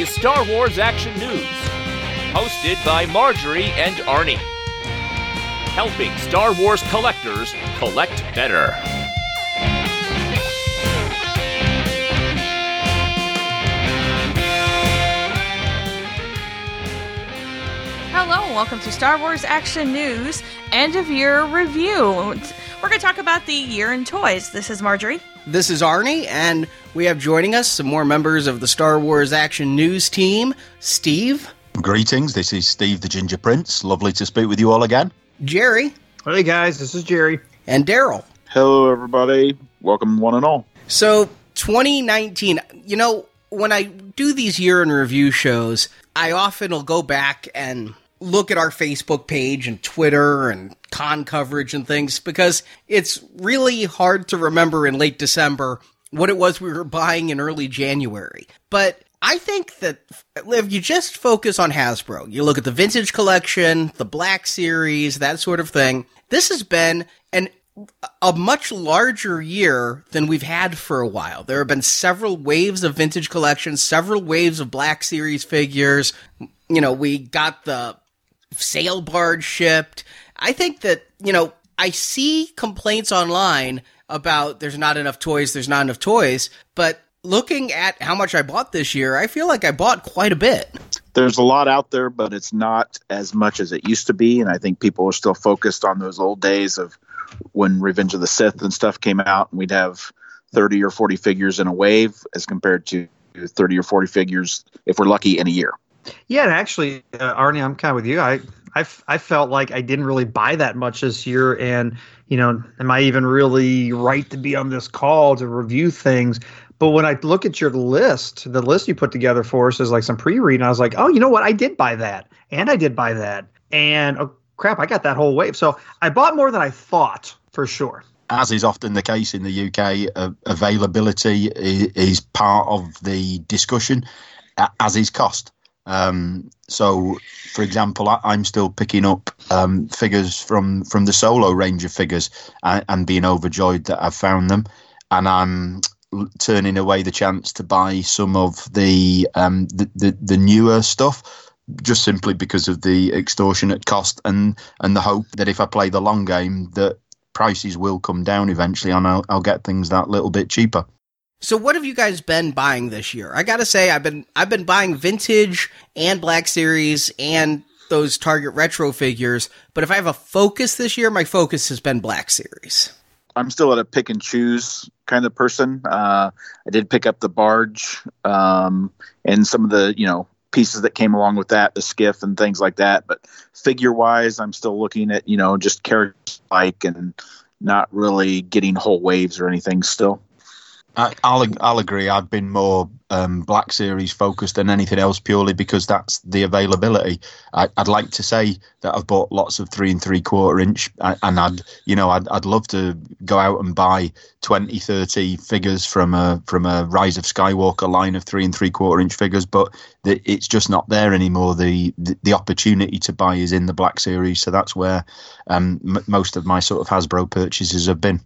Is Star Wars Action News, hosted by Marjorie and Arnie, helping Star Wars collectors collect better. Hello, welcome to Star Wars Action News end of year review. We're going to talk about the year in toys. This is Marjorie. This is Arnie, and we have joining us some more members of the Star Wars Action News team Steve, Greetings, this is Steve the Ginger Prince. Lovely to speak with you all again. Jerry, Hey guys, this is Jerry. and Daryl. Hello, everybody. Welcome, one and all. So, 2019, you know, when I do these year in review shows, I often will go back and look at our Facebook page and Twitter and con coverage and things because it's really hard to remember in late December what it was we were buying in early January. But I think that if you just focus on Hasbro, you look at the vintage collection, the Black Series, that sort of thing, this has been an a much larger year than we've had for a while. There have been several waves of vintage collections, several waves of Black Series figures. You know, we got the sail barge shipped. I think that, you know, I see complaints online about there's not enough toys, there's not enough toys, but looking at how much I bought this year, I feel like I bought quite a bit. There's a lot out there, but it's not as much as it used to be. And I think people are still focused on those old days of when Revenge of the Sith and stuff came out, and we'd have 30 or 40 figures in a wave as compared to 30 or 40 figures, if we're lucky, in a year. Yeah, and actually, uh, Arnie, I'm kind of with you. I I felt like I didn't really buy that much this year, and you know, am I even really right to be on this call to review things? But when I look at your list, the list you put together for us is like some pre-read, and I was like, oh, you know what? I did buy that, and I did buy that, and oh crap, I got that whole wave. So I bought more than I thought for sure. As is often the case in the UK, uh, availability is, is part of the discussion, as is cost. Um, so, for example, I, I'm still picking up um, figures from, from the solo range of figures and, and being overjoyed that I've found them. And I'm turning away the chance to buy some of the um, the, the, the newer stuff just simply because of the extortionate cost and and the hope that if I play the long game that prices will come down eventually and I'll, I'll get things that little bit cheaper. So what have you guys been buying this year? I gotta say, I've been I've been buying vintage and Black Series and those Target retro figures. But if I have a focus this year, my focus has been Black Series. I'm still at a pick and choose kind of person. Uh, I did pick up the barge um, and some of the, you know, pieces that came along with that, the skiff and things like that. But figure wise, I'm still looking at, you know, just character like and not really getting whole waves or anything still. I, I'll I'll agree. I've been more um, Black Series focused than anything else, purely because that's the availability. I, I'd like to say that I've bought lots of three and three quarter inch, and I'd you know I'd, I'd love to go out and buy 20, 30 figures from a from a Rise of Skywalker line of three and three quarter inch figures, but the, it's just not there anymore. The, the the opportunity to buy is in the Black Series, so that's where um, m- most of my sort of Hasbro purchases have been.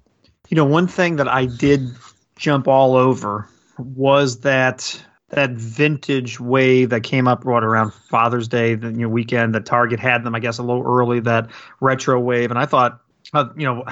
You know, one thing that I did jump all over was that that vintage wave that came up right around Father's Day, the you know, weekend. That Target had them, I guess, a little early. That retro wave, and I thought, uh, you know,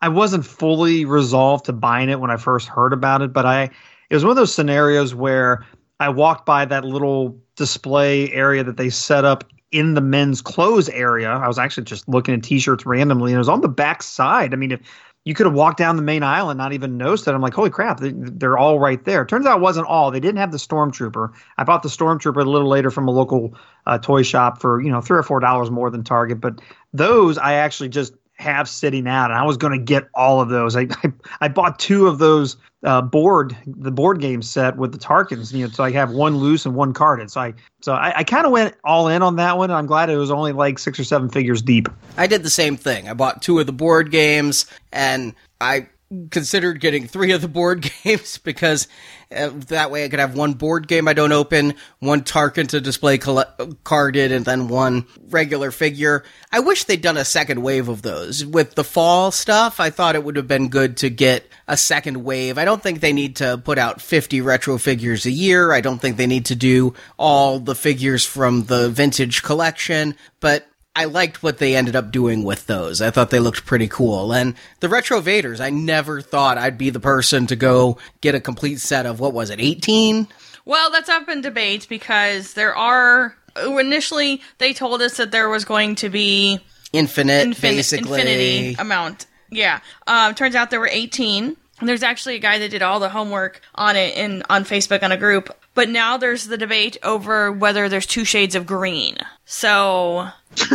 I wasn't fully resolved to buying it when I first heard about it, but I it was one of those scenarios where I walked by that little display area that they set up in the men's clothes area. I was actually just looking at t-shirts randomly, and it was on the back side. I mean, if you could have walked down the main aisle and not even noticed it. I'm like, holy crap, they, they're all right there. Turns out it wasn't all. They didn't have the Stormtrooper. I bought the Stormtrooper a little later from a local uh, toy shop for you know three or four dollars more than Target, but those I actually just have sitting out, and I was going to get all of those. I, I I bought two of those uh, board the board game set with the Tarkins, you know, so I have one loose and one carded. So I so I, I kind of went all in on that one. And I'm glad it was only like six or seven figures deep. I did the same thing. I bought two of the board games and I considered getting three of the board games because uh, that way I could have one board game I don't open, one Tarkin to display coll- carded, and then one regular figure. I wish they'd done a second wave of those. With the fall stuff, I thought it would have been good to get a second wave. I don't think they need to put out 50 retro figures a year. I don't think they need to do all the figures from the vintage collection, but I liked what they ended up doing with those. I thought they looked pretty cool. And the Retro Vaders, I never thought I'd be the person to go get a complete set of, what was it, 18? Well, that's up in debate because there are. Initially, they told us that there was going to be Infinite, infin- basically. infinity amount. Yeah. Um, turns out there were 18. And there's actually a guy that did all the homework on it in on Facebook on a group. But now there's the debate over whether there's two shades of green. So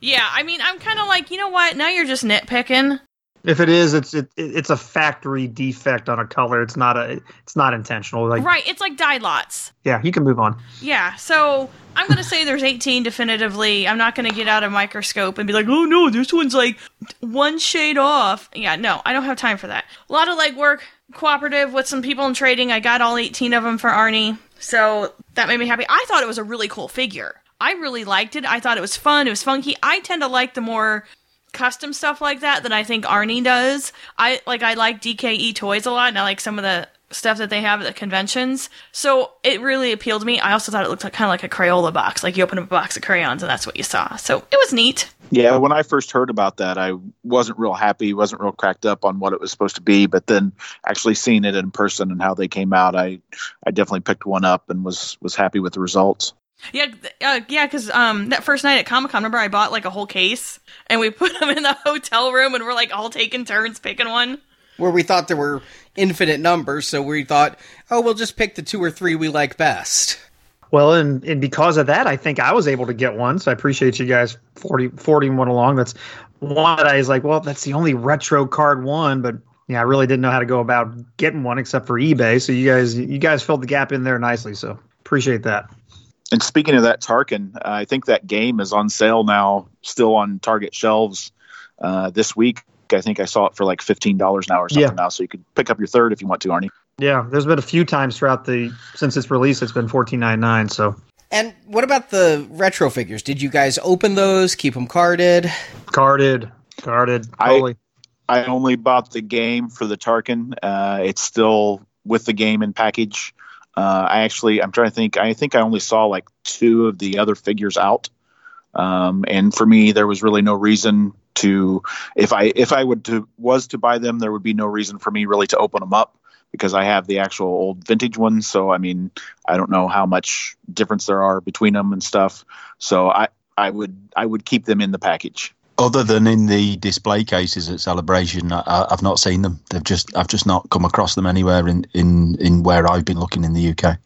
Yeah, I mean I'm kinda like, you know what, now you're just nitpicking. If it is, it's it, it's a factory defect on a color. It's not a it's not intentional. Like Right, it's like dye lots. yeah, you can move on. Yeah, so I'm gonna say there's 18 definitively. I'm not gonna get out a microscope and be like, oh no, this one's like one shade off. Yeah, no, I don't have time for that. A lot of legwork, cooperative with some people in trading. I got all 18 of them for Arnie, so that made me happy. I thought it was a really cool figure. I really liked it. I thought it was fun. It was funky. I tend to like the more custom stuff like that than I think Arnie does. I like I like DKE toys a lot, and I like some of the stuff that they have at the conventions. So it really appealed to me. I also thought it looked like kind of like a Crayola box, like you open up a box of crayons and that's what you saw. So it was neat. Yeah, when I first heard about that, I wasn't real happy, wasn't real cracked up on what it was supposed to be. But then actually seeing it in person and how they came out, I I definitely picked one up and was was happy with the results. Yeah, uh, yeah, because um, that first night at Comic Con, remember I bought like a whole case and we put them in the hotel room and we're like all taking turns picking one. Where we thought there were infinite numbers, so we thought, oh, we'll just pick the two or three we like best. Well, and, and because of that, I think I was able to get one. So I appreciate you guys 40, 40 one along. That's one that I was like, well, that's the only retro card one, but yeah, I really didn't know how to go about getting one except for eBay. So you guys, you guys filled the gap in there nicely. So appreciate that. And speaking of that Tarkin, uh, I think that game is on sale now, still on Target shelves uh, this week. I think I saw it for like fifteen dollars now or something Yeah. now, so you could pick up your third if you want to, Arnie. Yeah, there's been a few times throughout the since its release. It's been fourteen ninety nine. So And what about the retro figures? Did you guys open those, keep them carded? carded, carded, I- totally. I only bought the game for the Tarkin. Uh, it's still with the game and package. Uh, I actually, I'm trying to think. I think I only saw like two of the other figures out, um, and for me, there was really no reason to. If I if I would to was to buy them, there would be no reason for me really to open them up because I have the actual old vintage ones. So I mean, I don't know how much difference there are between them and stuff. So I I would I would keep them in the package. Other than in the display cases at Celebration, I, I- I've not seen them. They've just I've just not come across them anywhere in, in, in where I've been looking in the UK.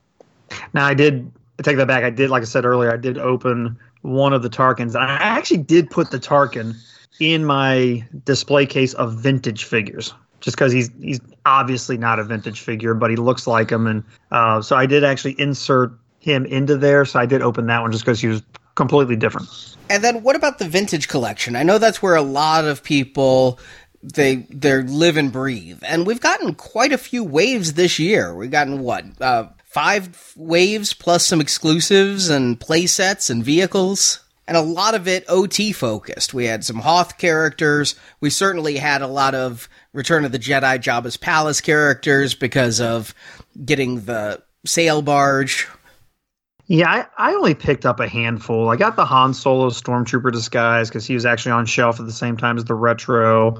Now I did I take that back. I did, like I said earlier, I did open one of the Tarkins. I actually did put the Tarkin in my display case of vintage figures, just because he's he's obviously not a vintage figure, but he looks like him, and uh, so I did actually insert him into there. So I did open that one just because he was completely different. And then what about the vintage collection? I know that's where a lot of people they they live and breathe. And we've gotten quite a few waves this year. We've gotten what? Uh, five waves plus some exclusives and play sets and vehicles. And a lot of it OT focused. We had some Hoth characters. We certainly had a lot of Return of the Jedi Jabba's Palace characters because of getting the sail barge. Yeah, I, I only picked up a handful. I got the Han Solo Stormtrooper disguise because he was actually on shelf at the same time as the retro.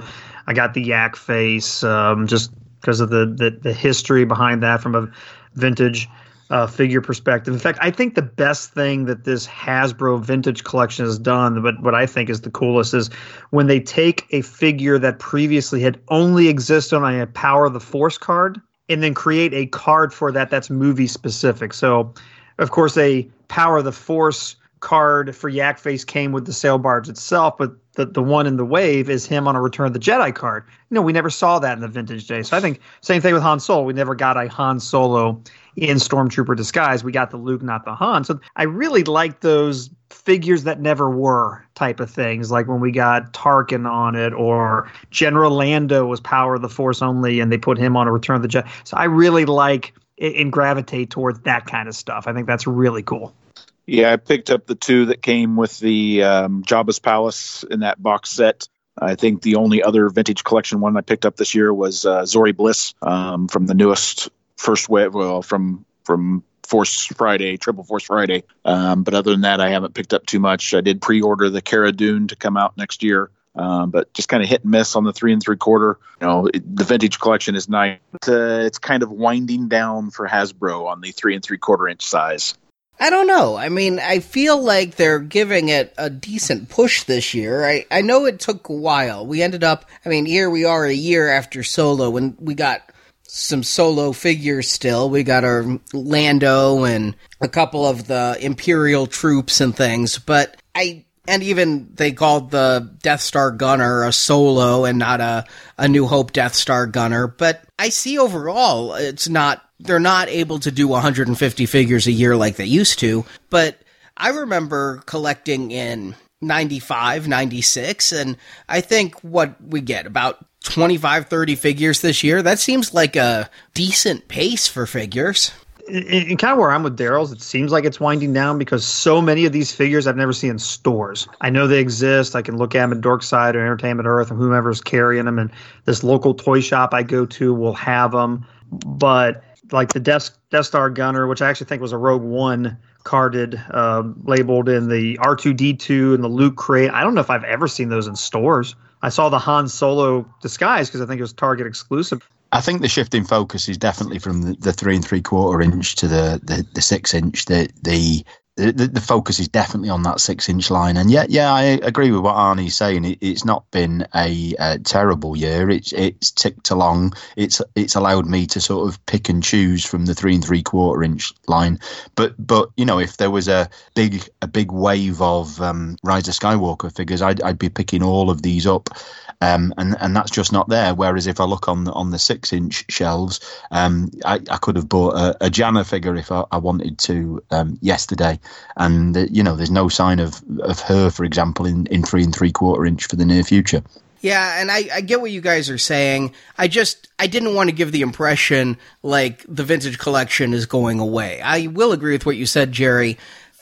I got the Yak face um, just because of the, the the history behind that from a vintage uh, figure perspective. In fact, I think the best thing that this Hasbro vintage collection has done, but what I think is the coolest, is when they take a figure that previously had only existed on a Power of the Force card and then create a card for that that's movie specific. So of course, a Power of the Force card for Yak Face came with the sail barge itself, but the, the one in the wave is him on a Return of the Jedi card. You know, we never saw that in the vintage days. So I think same thing with Han Solo. We never got a Han Solo in Stormtrooper disguise. We got the Luke, not the Han. So I really like those figures that never were type of things, like when we got Tarkin on it, or General Lando was Power of the Force only, and they put him on a Return of the Jedi. So I really like and gravitate towards that kind of stuff. I think that's really cool. Yeah, I picked up the two that came with the um, Jabba's Palace in that box set. I think the only other vintage collection one I picked up this year was uh, Zorii Bliss um, from the newest first wave, well, from from Force Friday, Triple Force Friday. Um, but other than that, I haven't picked up too much. I did pre-order the Cara Dune to come out next year. Um, but just kind of hit and miss on the three and three quarter. You know, it, the vintage collection is nice. Uh, it's kind of winding down for Hasbro on the three and three quarter inch size. I don't know. I mean, I feel like they're giving it a decent push this year. I, I know it took a while. We ended up, I mean, here we are a year after Solo and we got some solo figures still. We got our Lando and a couple of the Imperial troops and things, but I and even they called the Death Star gunner a solo and not a, a New Hope Death Star gunner. But I see overall it's not they're not able to do 150 figures a year like they used to. But I remember collecting in 95, 96, and I think what we get about 25, 30 figures this year, that seems like a decent pace for figures. And kind of where I'm with Daryl's, it seems like it's winding down because so many of these figures I've never seen in stores. I know they exist. I can look at them at Dorkside or Entertainment Earth and whomever's carrying them. And this local toy shop I go to will have them. But like the Death, Death Star Gunner, which I actually think was a Rogue One carded, uh, labeled in the R2D2 and the Luke crate. I don't know if I've ever seen those in stores. I saw the Han Solo disguise because I think it was Target exclusive. I think the shift in focus is definitely from the, the three and three quarter inch to the, the, the six inch. The, the the, the focus is definitely on that six inch line. And yeah, yeah, I agree with what Arnie's saying. It, it's not been a, a, terrible year. It's it's ticked along. It's it's allowed me to sort of pick and choose from the three and three quarter inch line. But but you know, if there was a big a big wave of um, Rise of Skywalker figures, I'd I'd be picking all of these up um, and and that's just not there. Whereas if I look on on the six inch shelves, um, I, I could have bought a, a Jannah figure if I, I wanted to um, yesterday, and you know there's no sign of of her, for example, in in three and three quarter inch for the near future. Yeah, and I, I get what you guys are saying. I just I didn't want to give the impression like the vintage collection is going away. I will agree with what you said, Jerry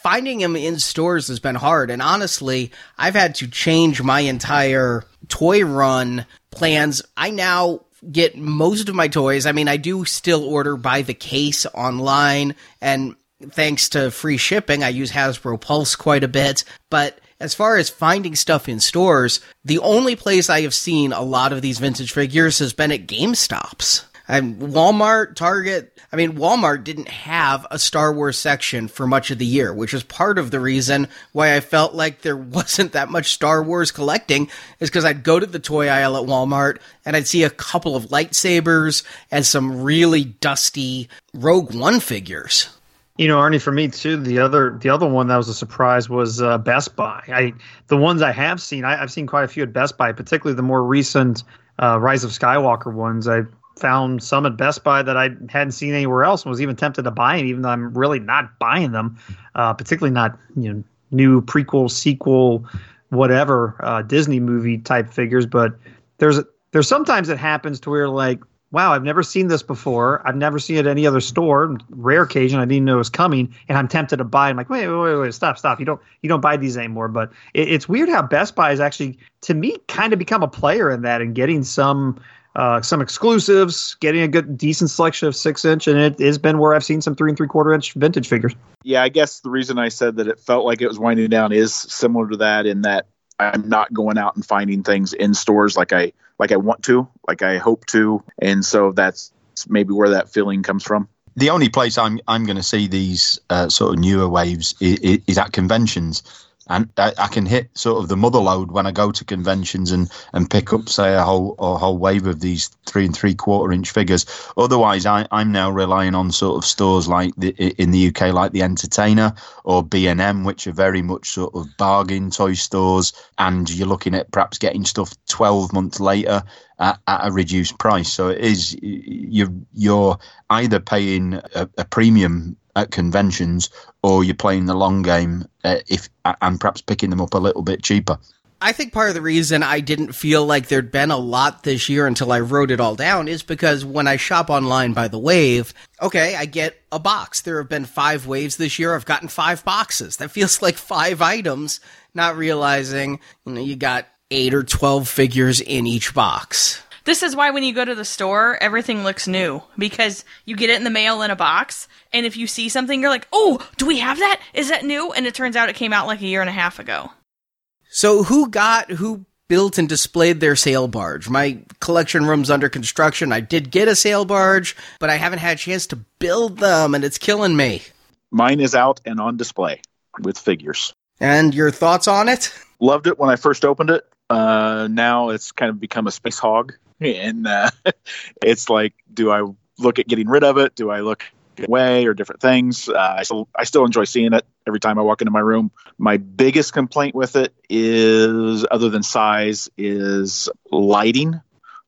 finding them in stores has been hard. And honestly, I've had to change my entire toy run plans. I now get most of my toys. I mean, I do still order by the case online, and thanks to free shipping, I use Hasbro Pulse quite a bit. But as far as finding stuff in stores, the only place I have seen a lot of these vintage figures has been at GameStops. And Walmart, Target. I mean, Walmart didn't have a Star Wars section for much of the year, which is part of the reason why I felt like there wasn't that much Star Wars collecting, is because I'd go to the toy aisle at Walmart and I'd see a couple of lightsabers and some really dusty Rogue One figures. You know, Arnie, for me too. The other, the other one that was a surprise was uh, Best Buy. I, the ones I have seen, I, have seen quite a few at Best Buy, particularly the more recent uh, Rise of Skywalker ones. I found some at Best Buy that I hadn't seen anywhere else and was even tempted to buy them, even though I'm really not buying them, uh, particularly not you know new prequel, sequel, whatever uh, Disney movie type figures. But there's there's sometimes it happens to where like wow, I've never seen this before. I've never seen it at any other store. Rare occasion, I didn't know it was coming, and I'm tempted to buy. I'm like, wait, wait, wait, stop, stop. You don't, you don't buy these anymore. But it, it's weird how Best Buy has actually, to me, kind of become a player in that and getting some uh, some exclusives, getting a good, decent selection of six inch, and it has been where I've seen some three and three quarter inch vintage figures. Yeah, I guess the reason I said that it felt like it was winding down is similar to that in that I'm not going out and finding things in stores like I like I want to, like I hope to, and so that's maybe where that feeling comes from. The only place I'm I'm going to see these uh, sort of newer waves is, is at conventions and I, I, can hit sort of the mother load when I go to conventions and, and pick up mm. say a whole a whole wave of these three and three quarter inch figures. Otherwise, I, I'm now relying on sort of stores like the, in the UK like the Entertainer or B and M, which are very much sort of bargain toy stores, and you're looking at perhaps getting stuff 12 months later at, at a reduced price. So it is you're you're either paying a, a premium at conventions or you're playing the long game uh, if and perhaps picking them up a little bit cheaper. I think part of the reason I didn't feel like there'd been a lot this year until I wrote it all down is because when I shop online by the wave, okay, I get a box. There have been five waves this year. I've gotten five boxes. That feels like five items, not realizing, you know, you got eight or 12 figures in each box. This is why when you go to the store, everything looks new because you get it in the mail in a box. And if you see something, you're like, oh, do we have that? Is that new? And it turns out it came out like a year and a half ago. So who got, who built and displayed their sail barge? My collection room's under construction. I did get a sail barge, but I haven't had a chance to build them and it's killing me. Mine is out and on display with figures. And your thoughts on it? Loved it when I first opened it. Uh, now it's kind of become a space hog. and uh, it's like, do I look at getting rid of it? Do I look away or different things? Uh, I still I still enjoy seeing it every time I walk into my room. My biggest complaint with it is, other than size, is lighting.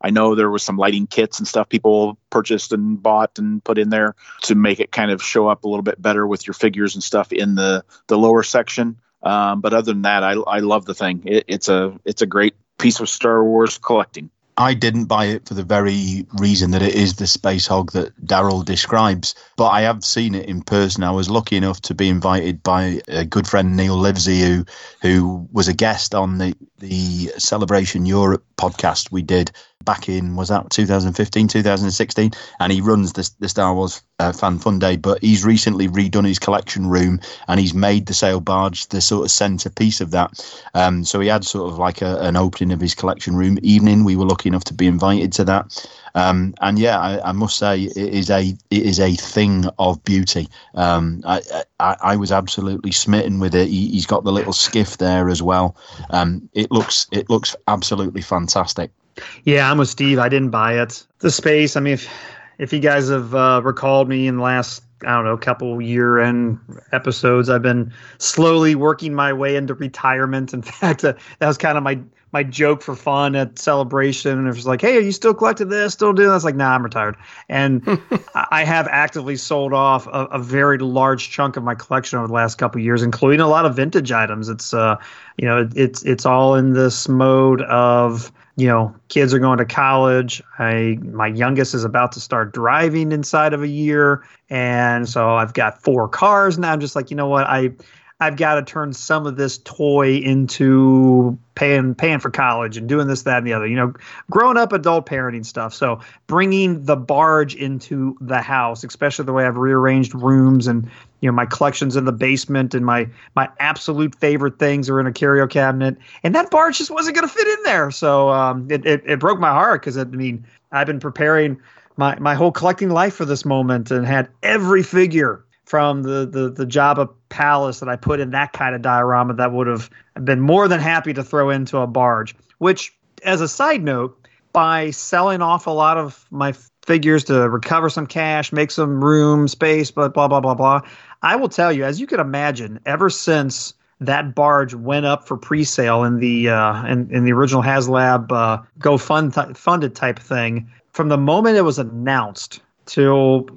I know there was some lighting kits and stuff people purchased and bought and put in there to make it kind of show up a little bit better with your figures and stuff in the the lower section. Um, but other than that, I, I love the thing. It, it's a it's a great piece of Star Wars collecting. I didn't buy it for the very reason that it is the space hog that Daryl describes, but I have seen it in person. I was lucky enough to be invited by a good friend Neil Livesey, who who was a guest on the the Celebration Europe podcast we did back in was that 2015 2016 and he runs the, the star wars uh, fan fun day but he's recently redone his collection room and he's made the sail barge the sort of centerpiece of that um, so he had sort of like a, an opening of his collection room evening we were lucky enough to be invited to that um, and yeah, I, I, must say it is a it is a thing of beauty. Um, I, I, I was absolutely smitten with it. He, has got the little skiff there as well. Um, it looks it looks absolutely fantastic. Yeah, I'm with Steve. I didn't buy it. The space. I mean, if if you guys have uh, recalled me in the last I don't know, couple year end episodes. I've been slowly working my way into retirement. In fact, uh, that was kind of my my joke for fun at celebration. And it was like, hey, are you still collecting this? Still doing this? Like, nah, I'm retired. And I have actively sold off a, a, very large chunk of my collection over the last couple years, including a lot of vintage items. It's uh, you know, it's it's all in this mode of you know, kids are going to college. I my youngest is about to start driving inside of a year, and so I've got four cars now. I'm just like, you know what, I I've got to turn some of this toy into paying paying for college and doing this, that, and the other. You know, grown up adult parenting stuff. So bringing the barge into the house, especially the way I've rearranged rooms and you know my collections in the basement and my my absolute favorite things are in a curio cabinet, and that barge just wasn't going to fit in there. So um, it, it it broke my heart because I mean I've been preparing my my whole collecting life for this moment and had every figure from the, the, the Jabba palace that I put in that kind of diorama that would have been more than happy to throw into a barge. Which, as a side note, by selling off a lot of my figures to recover some cash, make some room, space, but blah, blah, blah, blah, I will tell you, as you can imagine, ever since that barge went up for pre-sale in the uh, in, in the original HasLab uh, Go Fund th- funded type thing, from the moment it was announced till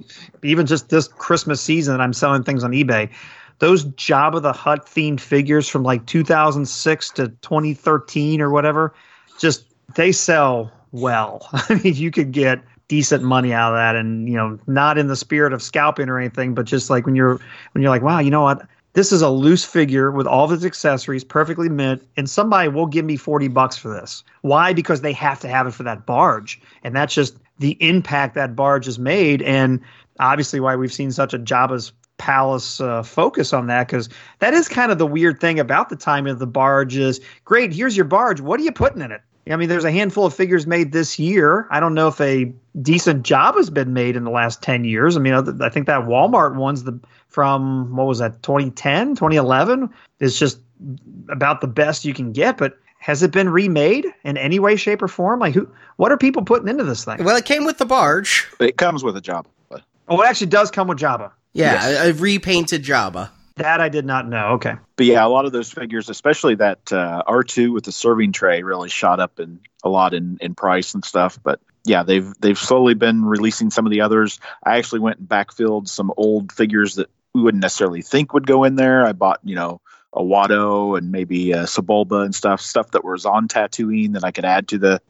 even just this Christmas season, I'm selling things on eBay. Those Jabba the Hutt themed figures from like 2006 to 2013 or whatever, just they sell well. I mean, you could get decent money out of that, and you know, not in the spirit of scalping or anything, but just like when you're when you're like, wow, you know what? This is a loose figure with all of its accessories, perfectly mint, and somebody will give me 40 bucks for this. Why? Because they have to have it for that barge. And that's just the impact that barge has made, and obviously why we've seen such a Jabba's palace uh, focus on that because that is kind of the weird thing about the timing of the barge is great here's your barge. What are you putting in it? I mean there's a handful of figures made this year. I don't know if a decent job has been made in the last 10 years. I mean i think that walmart one's the from what was that 2010 2011 is just about the best you can get, but has it been remade in any way, shape, or form? Like, who? What are people putting into this thing? Well, it came with the barge. It comes with a job. Oh, it actually does come with Jabba. Yeah, a, a repainted Jabba. That I did not know. Okay. But yeah, a lot of those figures, especially that uh, R2 with the serving tray, really shot up in a lot in, in price and stuff. But yeah, they've they've slowly been releasing some of the others. I actually went and backfilled some old figures that we wouldn't necessarily think would go in there. I bought you know a Watto and maybe a Sebulba and stuff, stuff that was on Tatooine that I could add to the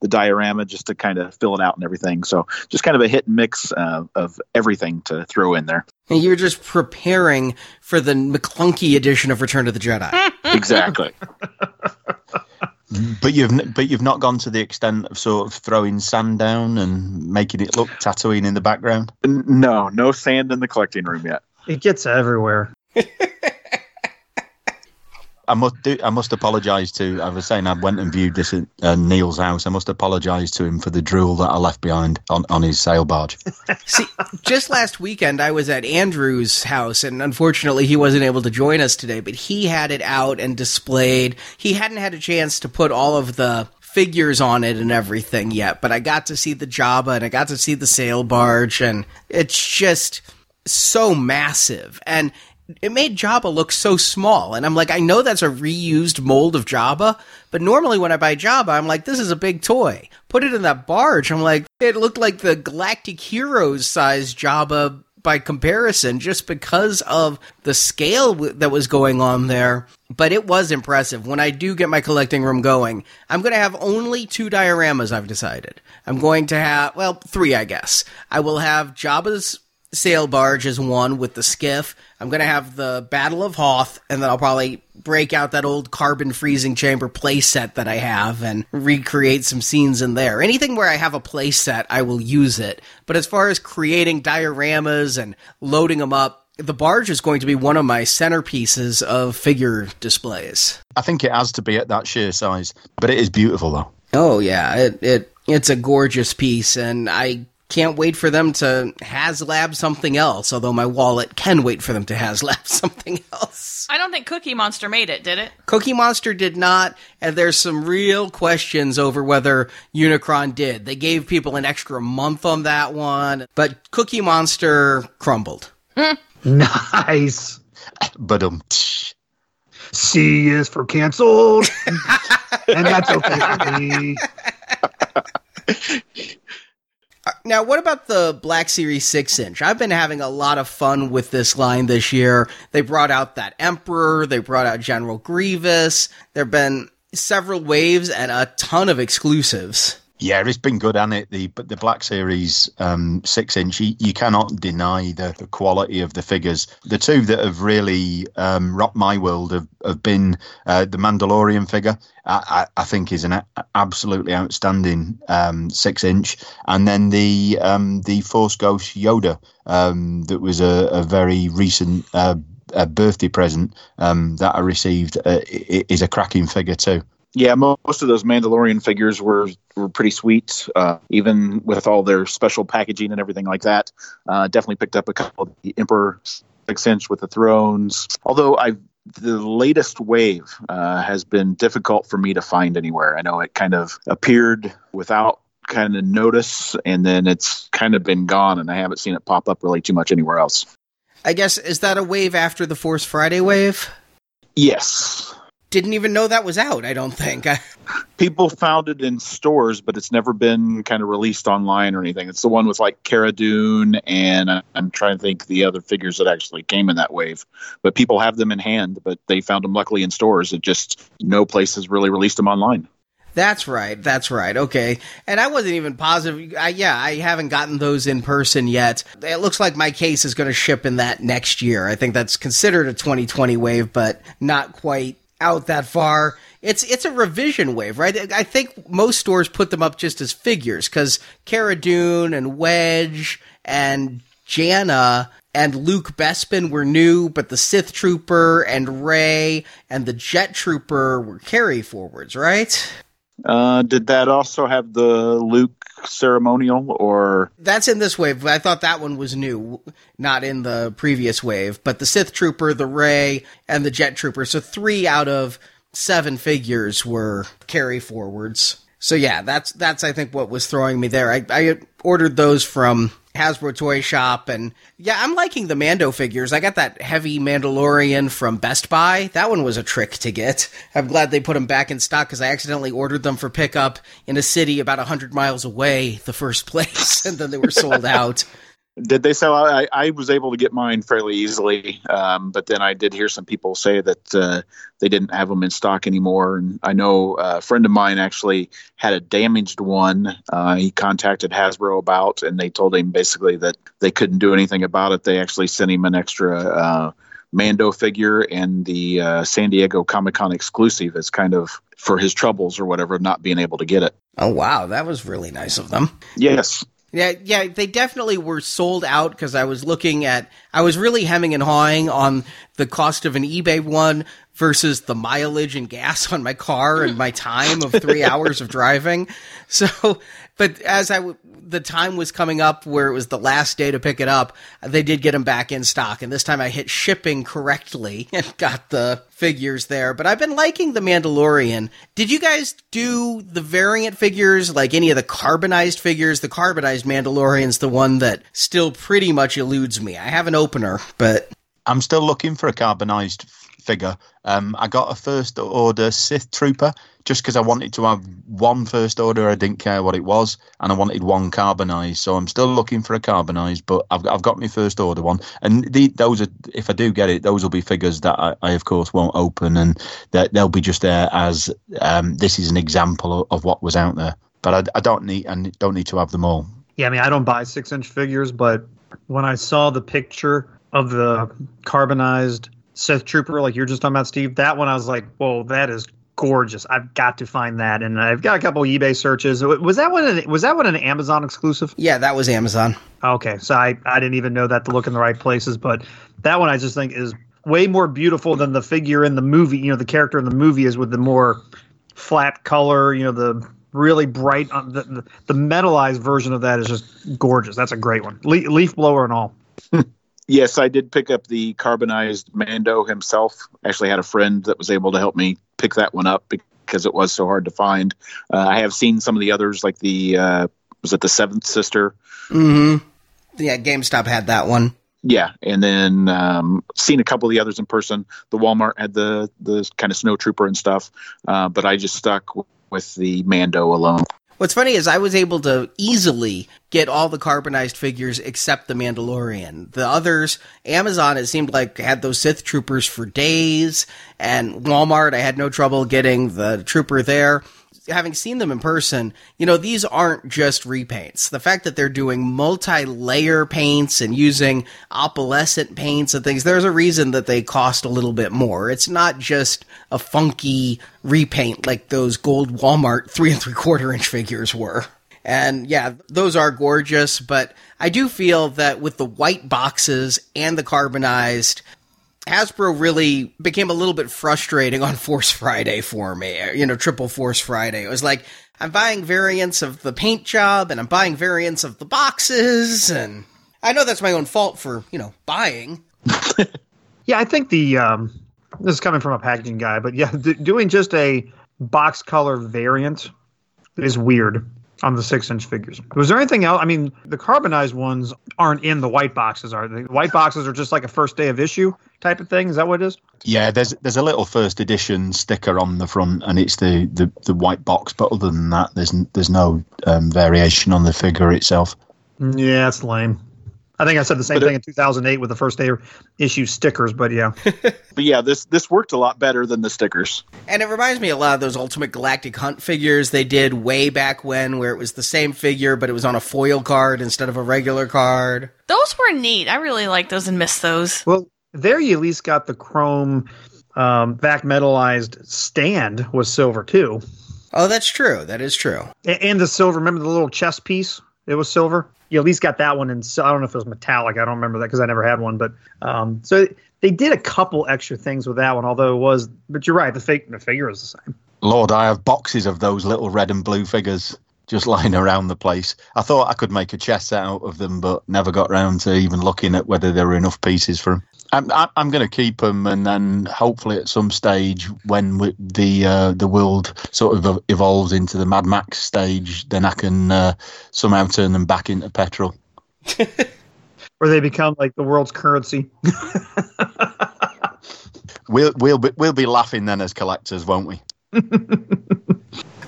the diorama just to kind of fill it out and everything. So just kind of a hit and mix uh, of everything to throw in there. And you're just preparing for the McClunky edition of Return of the Jedi. exactly. But you've but you've not gone to the extent of sort of throwing sand down and making it look Tatooine in the background. No, no sand in the collecting room yet. It gets everywhere. I must do, I must apologise to. I was saying I went and viewed this at uh, Neil's house. I must apologise to him for the drool that I left behind on, on his sail barge. See, just last weekend I was at Andrew's house, and unfortunately he wasn't able to join us today. But he had it out and displayed. He hadn't had a chance to put all of the figures on it and everything yet, but I got to see the Jabba and I got to see the sail barge, and it's just so massive and. It made Jabba look so small, and I'm like, I know that's a reused mold of Jabba, but normally when I buy Jabba, I'm like, this is a big toy. Put it in that barge. I'm like, it looked like the Galactic Heroes size Jabba by comparison, just because of the scale w- that was going on there. But it was impressive. When I do get my collecting room going, I'm going to have only two dioramas, I've decided. I'm going to have, well, three, I guess. I will have Jabba's sail barge as one with the skiff. I'm going to have the Battle of Hoth, and then I'll probably break out that old carbon freezing chamber playset that I have and recreate some scenes in there. Anything where I have a playset, I will use it. But as far as creating dioramas and loading them up, the barge is going to be one of my centerpieces of figure displays. I think it has to be at that sheer size, but it is beautiful though. Oh yeah, it, it it's a gorgeous piece, and I can't wait for them to HasLab something else. Although my wallet can wait for them to HasLab something else. I don't think Cookie Monster made it, did it? Cookie Monster did not, and there's some real questions over whether Unicron did. They gave people an extra month on that one, but Cookie Monster crumbled. Nice. But um, C is for canceled. and that's okay for me. Uh, now, what about the Black Series 6 inch? I've been having a lot of fun with this line this year. They brought out that Emperor, they brought out General Grievous. There have been several waves and a ton of exclusives. Yeah, it's been good, hasn't it? The the Black Series um, six inch, you, you cannot deny the, the quality of the figures. The two that have really um, rocked my world have, have been uh, the Mandalorian figure. I, I, think is an a- absolutely outstanding um, six inch, and then the um, the Force Ghost Yoda um, that was a, a very recent. Uh, birthday present um, that I received uh, is a cracking figure too. Yeah, most of those Mandalorian figures were were pretty sweet, uh, even with all their special packaging and everything like that. Uh, definitely picked up a couple of the Emperor six inch with the thrones. Although I the latest wave uh, has been difficult for me to find anywhere. I know it kind of appeared without kind of notice, and then it's kind of been gone, and I haven't seen it pop up really too much anywhere else. I guess, is that a wave after the Force Friday wave? Yes, Didn't even know that was out, I don't think. People found it in stores, but it's never been kind of released online or anything. It's the one with like Cara Dune, and I- I'm trying to think the other figures that actually came in that wave. But people have them in hand, but they found them luckily in stores. It just no place has really released them online. That's right. That's right. Okay. And I wasn't even positive. I, yeah, I haven't gotten those in person yet. It looks like my case is going to ship in that next year. I think that's considered a 2020 wave, but not quite out that far. It's it's a revision wave, right? I think most stores put them up just as figures because Cara Dune and Wedge and Jannah and Luke Bespin were new, but the Sith Trooper and Rey and the Jet Trooper were carry forwards, right? Uh, did that also have the Luke ceremonial or That's in this wave. but I thought that one was new, not in the previous wave. But the Sith Trooper, the Rey, and the Jet Trooper. So three out of seven figures were carry forwards. So yeah, that's that's I think what was throwing me there. I, I ordered those from Hasbro Toy Shop, and yeah, I'm liking the Mando figures. I got that heavy Mandalorian from Best Buy. That one was a trick to get. I'm glad they put them back in stock because I accidentally ordered them for pickup in a city about 100 miles away the first place, and then they were sold out. Did they sell out? I, I was able to get mine fairly easily, um, but then I did hear some people say that uh, they didn't have them in stock anymore. And I know uh, a friend of mine actually had a damaged one. Uh, he contacted Hasbro about, and they told him basically that they couldn't do anything about it. They actually sent him an extra uh, Mando figure and the uh, San Diego Comic Con exclusive as kind of for his troubles or whatever, not being able to get it. Oh wow, that was really nice of them. Yes. Yeah, yeah, they definitely were sold out because I was looking at, I was really hemming and hawing on the cost of an eBay one versus the mileage and gas on my car and my time of three hours of driving. So, but as I, w- the time was coming up where it was the last day to pick it up, they did get them back in stock. And this time I hit shipping correctly and got the figures there. But I've been liking the Mandalorian. Did you guys do the variant figures, like any of the carbonized figures? The carbonized Mandalorian's the one that still pretty much eludes me. I have an opener, but I'm still looking for a carbonized figure. Um, I got a first order Sith Trooper just because I wanted to have one first order. I didn't care what it was, and I wanted one carbonized. So I'm still looking for a carbonized, but I've I've got my first order one, and the, those are if I do get it, those will be figures that I, I of course won't open, and that they'll be just there as um, this is an example of, what was out there. But I, I don't need and don't need to have them all. Yeah, I mean, I don't buy six inch figures, but when I saw the picture of the carbonized Sith Trooper, like you're just talking about, Steve, that one I was like, whoa, that is gorgeous. I've got to find that, and I've got a couple eBay searches. Was that one? An, was that one an Amazon exclusive? yeah, that was Amazon. Okay, so I I didn't even know that to look in the right places, but that one I just think is way more beautiful than the figure in the movie. You know, the character in the movie is with the more flat color. You know, the really bright. Uh, the, the the metallized version of that is just gorgeous. That's a great one. Le- leaf blower and all. Yes, I did pick up the carbonized Mando himself. Actually, had a friend that was able to help me pick that one up because it was so hard to find. Uh, I have seen some of the others, like the uh, was it the Seventh Sister? Mm-hmm. Yeah, GameStop had that one. Yeah, and then um, seen a couple of the others in person. The Walmart had the the kind of snow trooper and stuff, uh, but I just stuck w- with the Mando alone. What's funny is I was able to easily get all the carbonized figures except the Mandalorian. The others, Amazon, it seemed like had those Sith troopers for days, and Walmart, I had no trouble getting the trooper there. Having seen them in person, you know, these aren't just repaints. The fact that they're doing multi layer paints and using opalescent paints and things, there's a reason that they cost a little bit more. It's not just a funky repaint like those gold Walmart three and three quarter inch figures were. And yeah, those are gorgeous, but I do feel that with the white boxes and the carbonized, Hasbro really became a little bit frustrating on Force Friday for me. You know, Triple Force Friday. It was like, I'm buying variants of the paint job and I'm buying variants of the boxes. And I know that's my own fault for, you know, buying. Yeah, I think the um, this is coming from a packaging guy, but yeah, d- doing just a box color variant is weird on the six inch figures. Was there anything else? I mean, the carbonized ones aren't in the white boxes, are they? The white boxes are just like a first day of issue type of thing. Is that what it is? Yeah, there's there's a little first edition sticker on the front, and it's the, the, the white box. But other than that, there's there's no um, variation on the figure itself. Yeah, it's lame. I think I said the same But it- thing in 2008 with the first day issue stickers, but yeah. But yeah, this this worked a lot better than the stickers. And it reminds me a lot of those Ultimate Galactic Hunt figures they did way back when, where it was the same figure, but it was on a foil card instead of a regular card. Those were neat. I really like those and miss those. Well, there you at least got the chrome um, back metalized stand was silver too, Oh, that's true. That is true. A- and the silver. Remember the little chest piece? It was silver. You at least got that one, and so I don't know if it was metallic. I don't remember that because I never had one. But um, so they did a couple extra things with that one, although it was. But you're right, the fake the figure is the same. Lord, I have boxes of those little red and blue figures. just lying around the place. I thought I could make a chest set out of them, but never got round to even looking at whether there were enough pieces for them. I'm, I'm going to keep them, and then hopefully at some stage, when we, the uh, the world sort of evolves into the Mad Max stage, then I can uh, somehow turn them back into petrol. or they become like the world's currency. we'll we'll be, we'll be laughing then as collectors, won't we?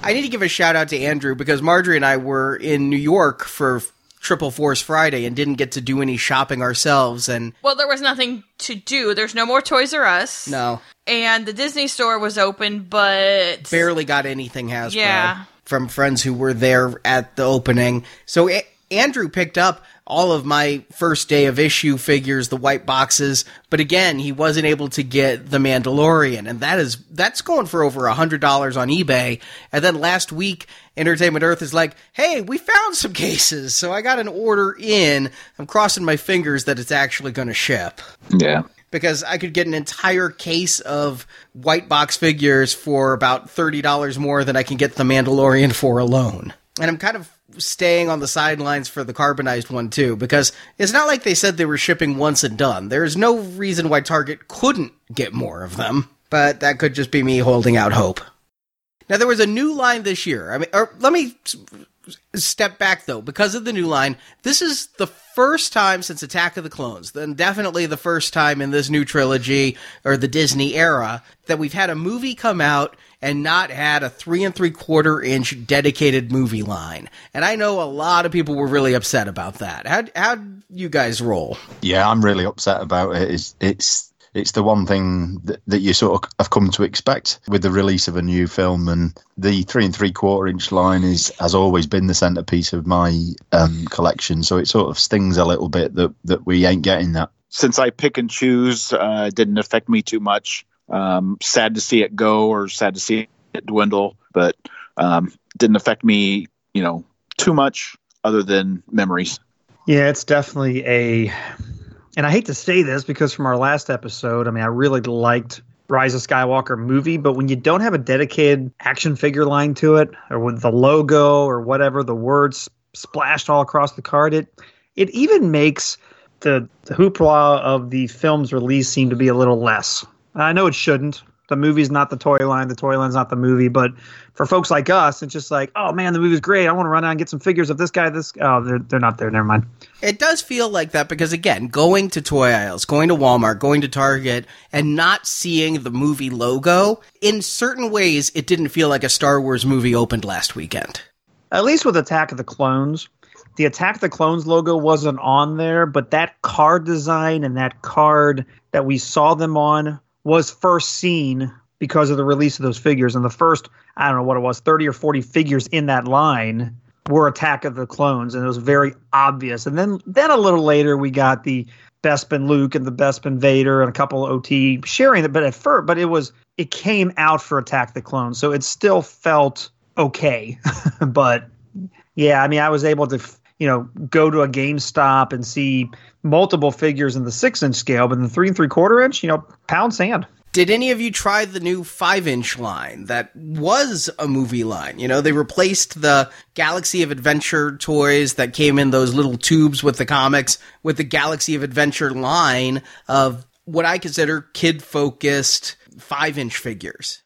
I need to give a shout out to Andrew because Marjorie and I were in New York for Triple Force Friday and didn't get to do any shopping ourselves. And Well, there was nothing to do. There's no more Toys R Us. no, And the Disney store was open, but barely got anything Hasbro Yeah. from friends who were there at the opening. So a- Andrew picked up all of my first day of issue figures, the white boxes, but again, he wasn't able to get the Mandalorian, and that is that's going for over a hundred dollars on eBay. And then last week, Entertainment Earth is like, "Hey, we found some cases, so I got an order in. I'm crossing my fingers that it's actually going to ship." Yeah. because I could get an entire case of white box figures for about $30 more than I can get the Mandalorian for alone. And I'm kind of staying on the sidelines for the carbonized one too, because it's not like they said they were shipping once and done. There's no reason why Target couldn't get more of them, but that could just be me holding out hope. Now there was a new line this year. I mean, or let me step back though, because of the new line. This is the first time since Attack of the Clones, then definitely the first time in this new trilogy or the Disney era that we've had a movie come out and not had a three and three quarter inch dedicated movie line. And I know a lot of people were really upset about that. How how you guys roll? Yeah, I'm really upset about it. It's it's it's the one thing that, that you sort of have come to expect with the release of a new film, and the three and three quarter inch line is has always been the centerpiece of my um, collection. So it sort of stings a little bit that that we ain't getting that. Since I pick and choose, uh, didn't affect me too much. Um, sad to see it go or sad to see it dwindle, but um, didn't affect me, you know, too much other than memories. Yeah, it's definitely a. And I hate to say this because from our last episode, I mean, I really liked Rise of Skywalker movie, but when you don't have a dedicated action figure line to it, or with the logo or whatever, the words splashed all across the card, it it even makes the, the hoopla of the film's release seem to be a little less. I know it shouldn't. The movie's not the toy line. The toy line's not the movie. But for folks like us, it's just like, oh man, the movie's great. I want to run out and get some figures of this guy. This oh, they're they're not there. Never mind. It does feel like that because again, going to toy aisles, going to Walmart, going to Target, and not seeing the movie logo, in certain ways, it didn't feel like a Star Wars movie opened last weekend. At least with Attack of the Clones, the Attack of the Clones logo wasn't on there, but that card design and that card that we saw them on was first seen because of the release of those figures. And the first, I don't know what it was, 30 or 40 figures in that line were Attack of the Clones, and it was very obvious. And then, then a little later, we got the Bespin Luke and the Bespin Vader and a couple of OT sharing it. But at first, but it was it came out for Attack the Clones, so it still felt okay. but yeah, I mean, I was able to you know go to a GameStop and see multiple figures in the six inch scale, but in the three and three quarter inch, you know, pound sand. Did any of you try the new 5 inch line that was a movie line? You know, they replaced the Galaxy of Adventure toys that came in those little tubes with the comics with the Galaxy of Adventure line of what I consider kid focused 5 inch figures.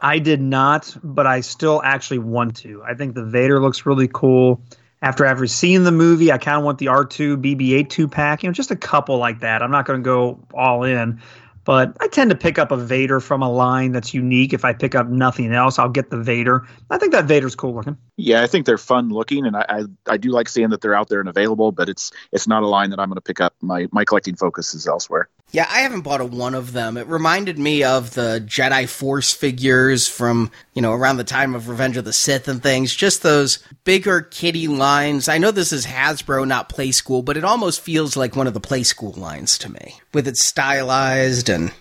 I did not, but I still actually want to. I think the Vader looks really cool. After ever seeing the movie, I kind of want the R2 BB-8 pack, you know, just a couple like that. I'm not going to go all in, but I tend to pick up a Vader from a line that's unique. If I pick up nothing else, I'll get the Vader. I think that Vader's cool looking. Yeah, I think they're fun looking, and I, I, I do like seeing that they're out there and available. But it's it's not a line that I'm going to pick up. My my collecting focus is elsewhere. Yeah, I haven't bought a one of them. It reminded me of the Jedi Force figures from, you know, around the time of Revenge of the Sith and things. Just those bigger kitty lines. I know this is Hasbro, not Playskool, but it almost feels like one of the Playskool lines to me, with it stylized and.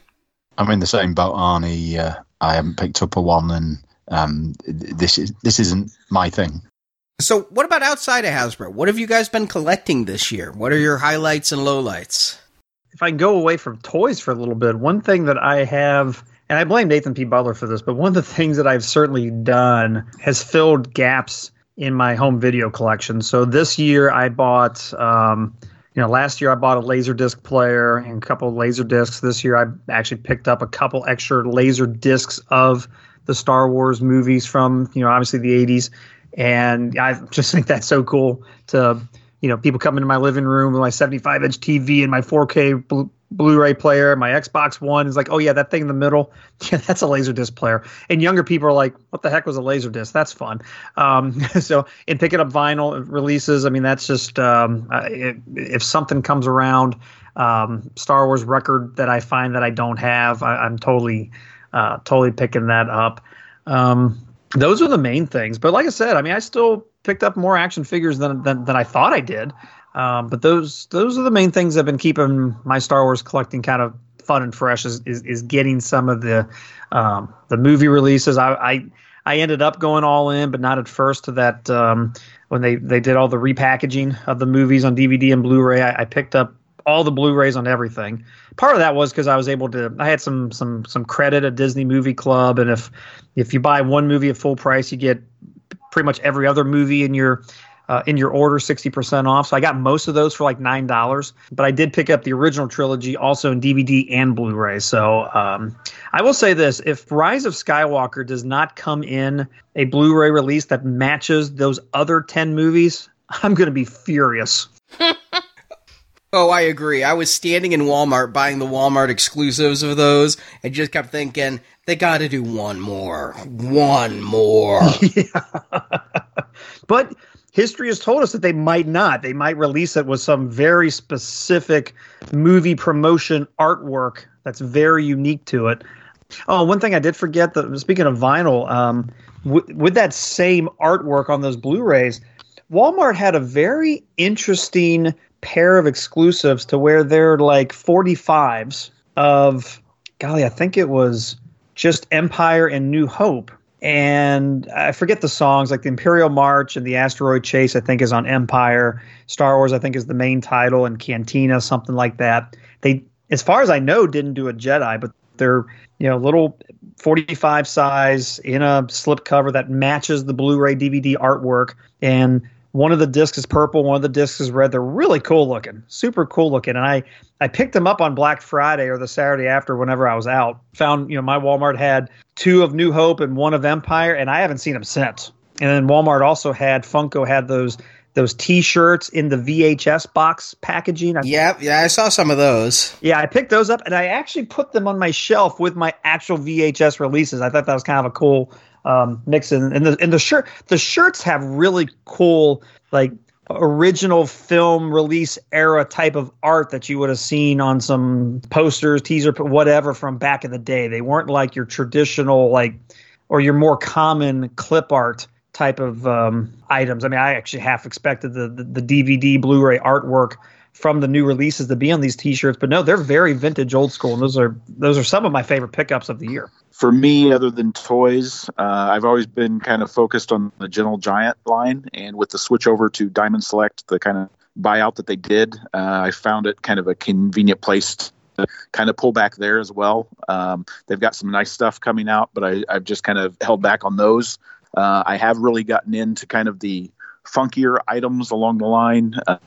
I'm in the same boat, Arnie. Uh, I haven't picked up a one, and um, this is this isn't my thing. So, what about outside of Hasbro? What have you guys been collecting this year? What are your highlights and lowlights? if I go away from toys for a little bit, one thing that I have, and I blame Nathan P. Butler for this, but one of the things that I've certainly done has filled gaps in my home video collection. So this year I bought, um, you know, last year I bought a laser disc player and a couple of laser discs. This year I actually picked up a couple extra laser discs of the Star Wars movies from, you know, obviously the 80s. And I just think that's so cool to, you know, people come into my living room with my 75 inch TV and my 4K bl- Blu-ray player, my Xbox One is like, oh yeah, that thing in the middle, yeah, that's a Laserdisc player. And younger people are like, what the heck was a Laserdisc? That's fun. Um, so in picking up vinyl releases, I mean, that's just um, if, if, something comes around, um, Star Wars record that I find that I don't have, I, am totally, uh, totally picking that up. Um, those are the main things. But like I said, I mean, I still picked up more action figures than than, than I thought I did. Um, but those those are the main things have been keeping my Star Wars collecting kind of fun and fresh. Is is, is getting some of the um, the movie releases. I, I I ended up going all in, but not at first. To that um, when they they did all the repackaging of the movies on DVD and Blu-ray, I, I picked up all the Blu-rays on everything. Part of that was because I was able to. I had some some some credit at Disney Movie Club, and if if you buy one movie at full price, you get pretty much every other movie in your uh, in your order 60% off. So I got most of those for like $9, but I did pick up the original trilogy also in DVD and Blu ray. So um, I will say this if Rise of Skywalker does not come in a Blu ray release that matches those other 10 movies, I'm going to be furious. Oh, I agree. I was standing in Walmart buying the Walmart exclusives of those and just kept thinking, they got to do one more. One more. yeah. but history has told us that they might not. They might release it with some very specific movie promotion artwork that's very unique to it. Oh, one thing I did forget that speaking of vinyl, um, w- with that same artwork on those Blu-rays, Walmart had a very interesting pair of exclusives to where they're like 45s of golly, I think it was just Empire and New Hope and I forget the songs like the Imperial March and the Asteroid Chase. I think is on Empire. Star Wars, I think, is the main title, and Cantina, something like that. They, as far as I know, didn't do a Jedi, but they're you know little 45 size in a slip cover that matches the Blu-ray DVD artwork, and one of the discs is purple, one of the discs is red. They're really cool looking, super cool looking. And I I picked them up on Black Friday or the Saturday after, whenever I was out. Found you know my Walmart had two of New Hope and one of Empire, and I haven't seen them since. And then Walmart also had Funko had those those T-shirts in the VHS box packaging. Yeah, yeah, I saw some of those. Yeah, I picked those up and I actually put them on my shelf with my actual VHS releases. I thought that was kind of a cool um, mix and, and the and the shirt the shirts have really cool like original film release era type of art that you would have seen on some posters, teaser, whatever from back in the day. They weren't like your traditional like or your more common clip art type of um, items. I mean, I actually half expected the, the, the DVD Blu-ray artwork from the new releases to be on these T-shirts, but no, they're very vintage, old school, and those are those are some of my favorite pickups of the year for me, other than toys, uh, I've always been kind of focused on the Gentle Giant line, and with the switch over to Diamond Select, the kind of buyout that they did, uh, I found it kind of a convenient place to kind of pull back there as well. Um, they've got some nice stuff coming out, but I, have just kind of held back on those. Uh, I have really gotten into kind of the funkier items along the line. Uh,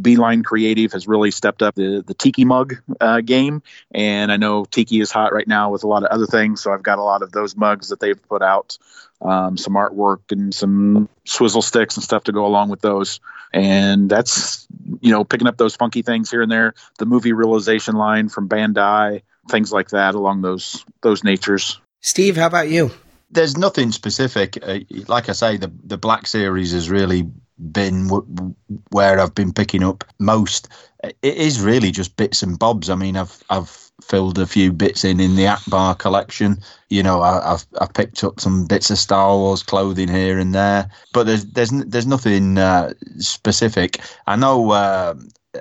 Beeline Creative has really stepped up the the Tiki mug uh, game, and I know Tiki is hot right now with a lot of other things. So I've got a lot of those mugs that they've put out, um, some artwork and some swizzle sticks and stuff to go along with those. And that's you know picking up those funky things here and there. The movie realization line from Bandai, things like that along those those natures. Steve, how about you? There's nothing specific. Uh, like I say, the the Black Series has really been w- where I've been picking up most. It is really just bits and bobs. I mean, I've I've filled a few bits in in the Ackbar collection. You know, I, have I've picked up some bits of Star Wars clothing here and there, but there's there's there's nothing uh, specific. I know uh,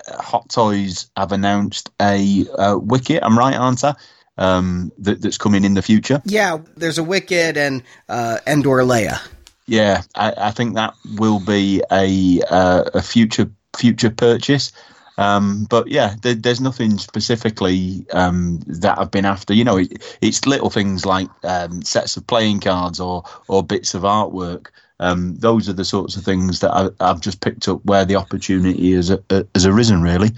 Hot Toys have announced a uh, Wicket. I'm right, aren't I? Um, that, that's coming in the future. Yeah, there's a Wicket and uh, Endor Leia. Yeah, I, I think that will be a uh, a future future purchase. Um, but yeah, there, there's nothing specifically um, that I've been after. You know, it, it's little things like um, sets of playing cards or or bits of artwork um, those are the sorts of things that I, have just picked up where the opportunity has, uh, has arisen, really.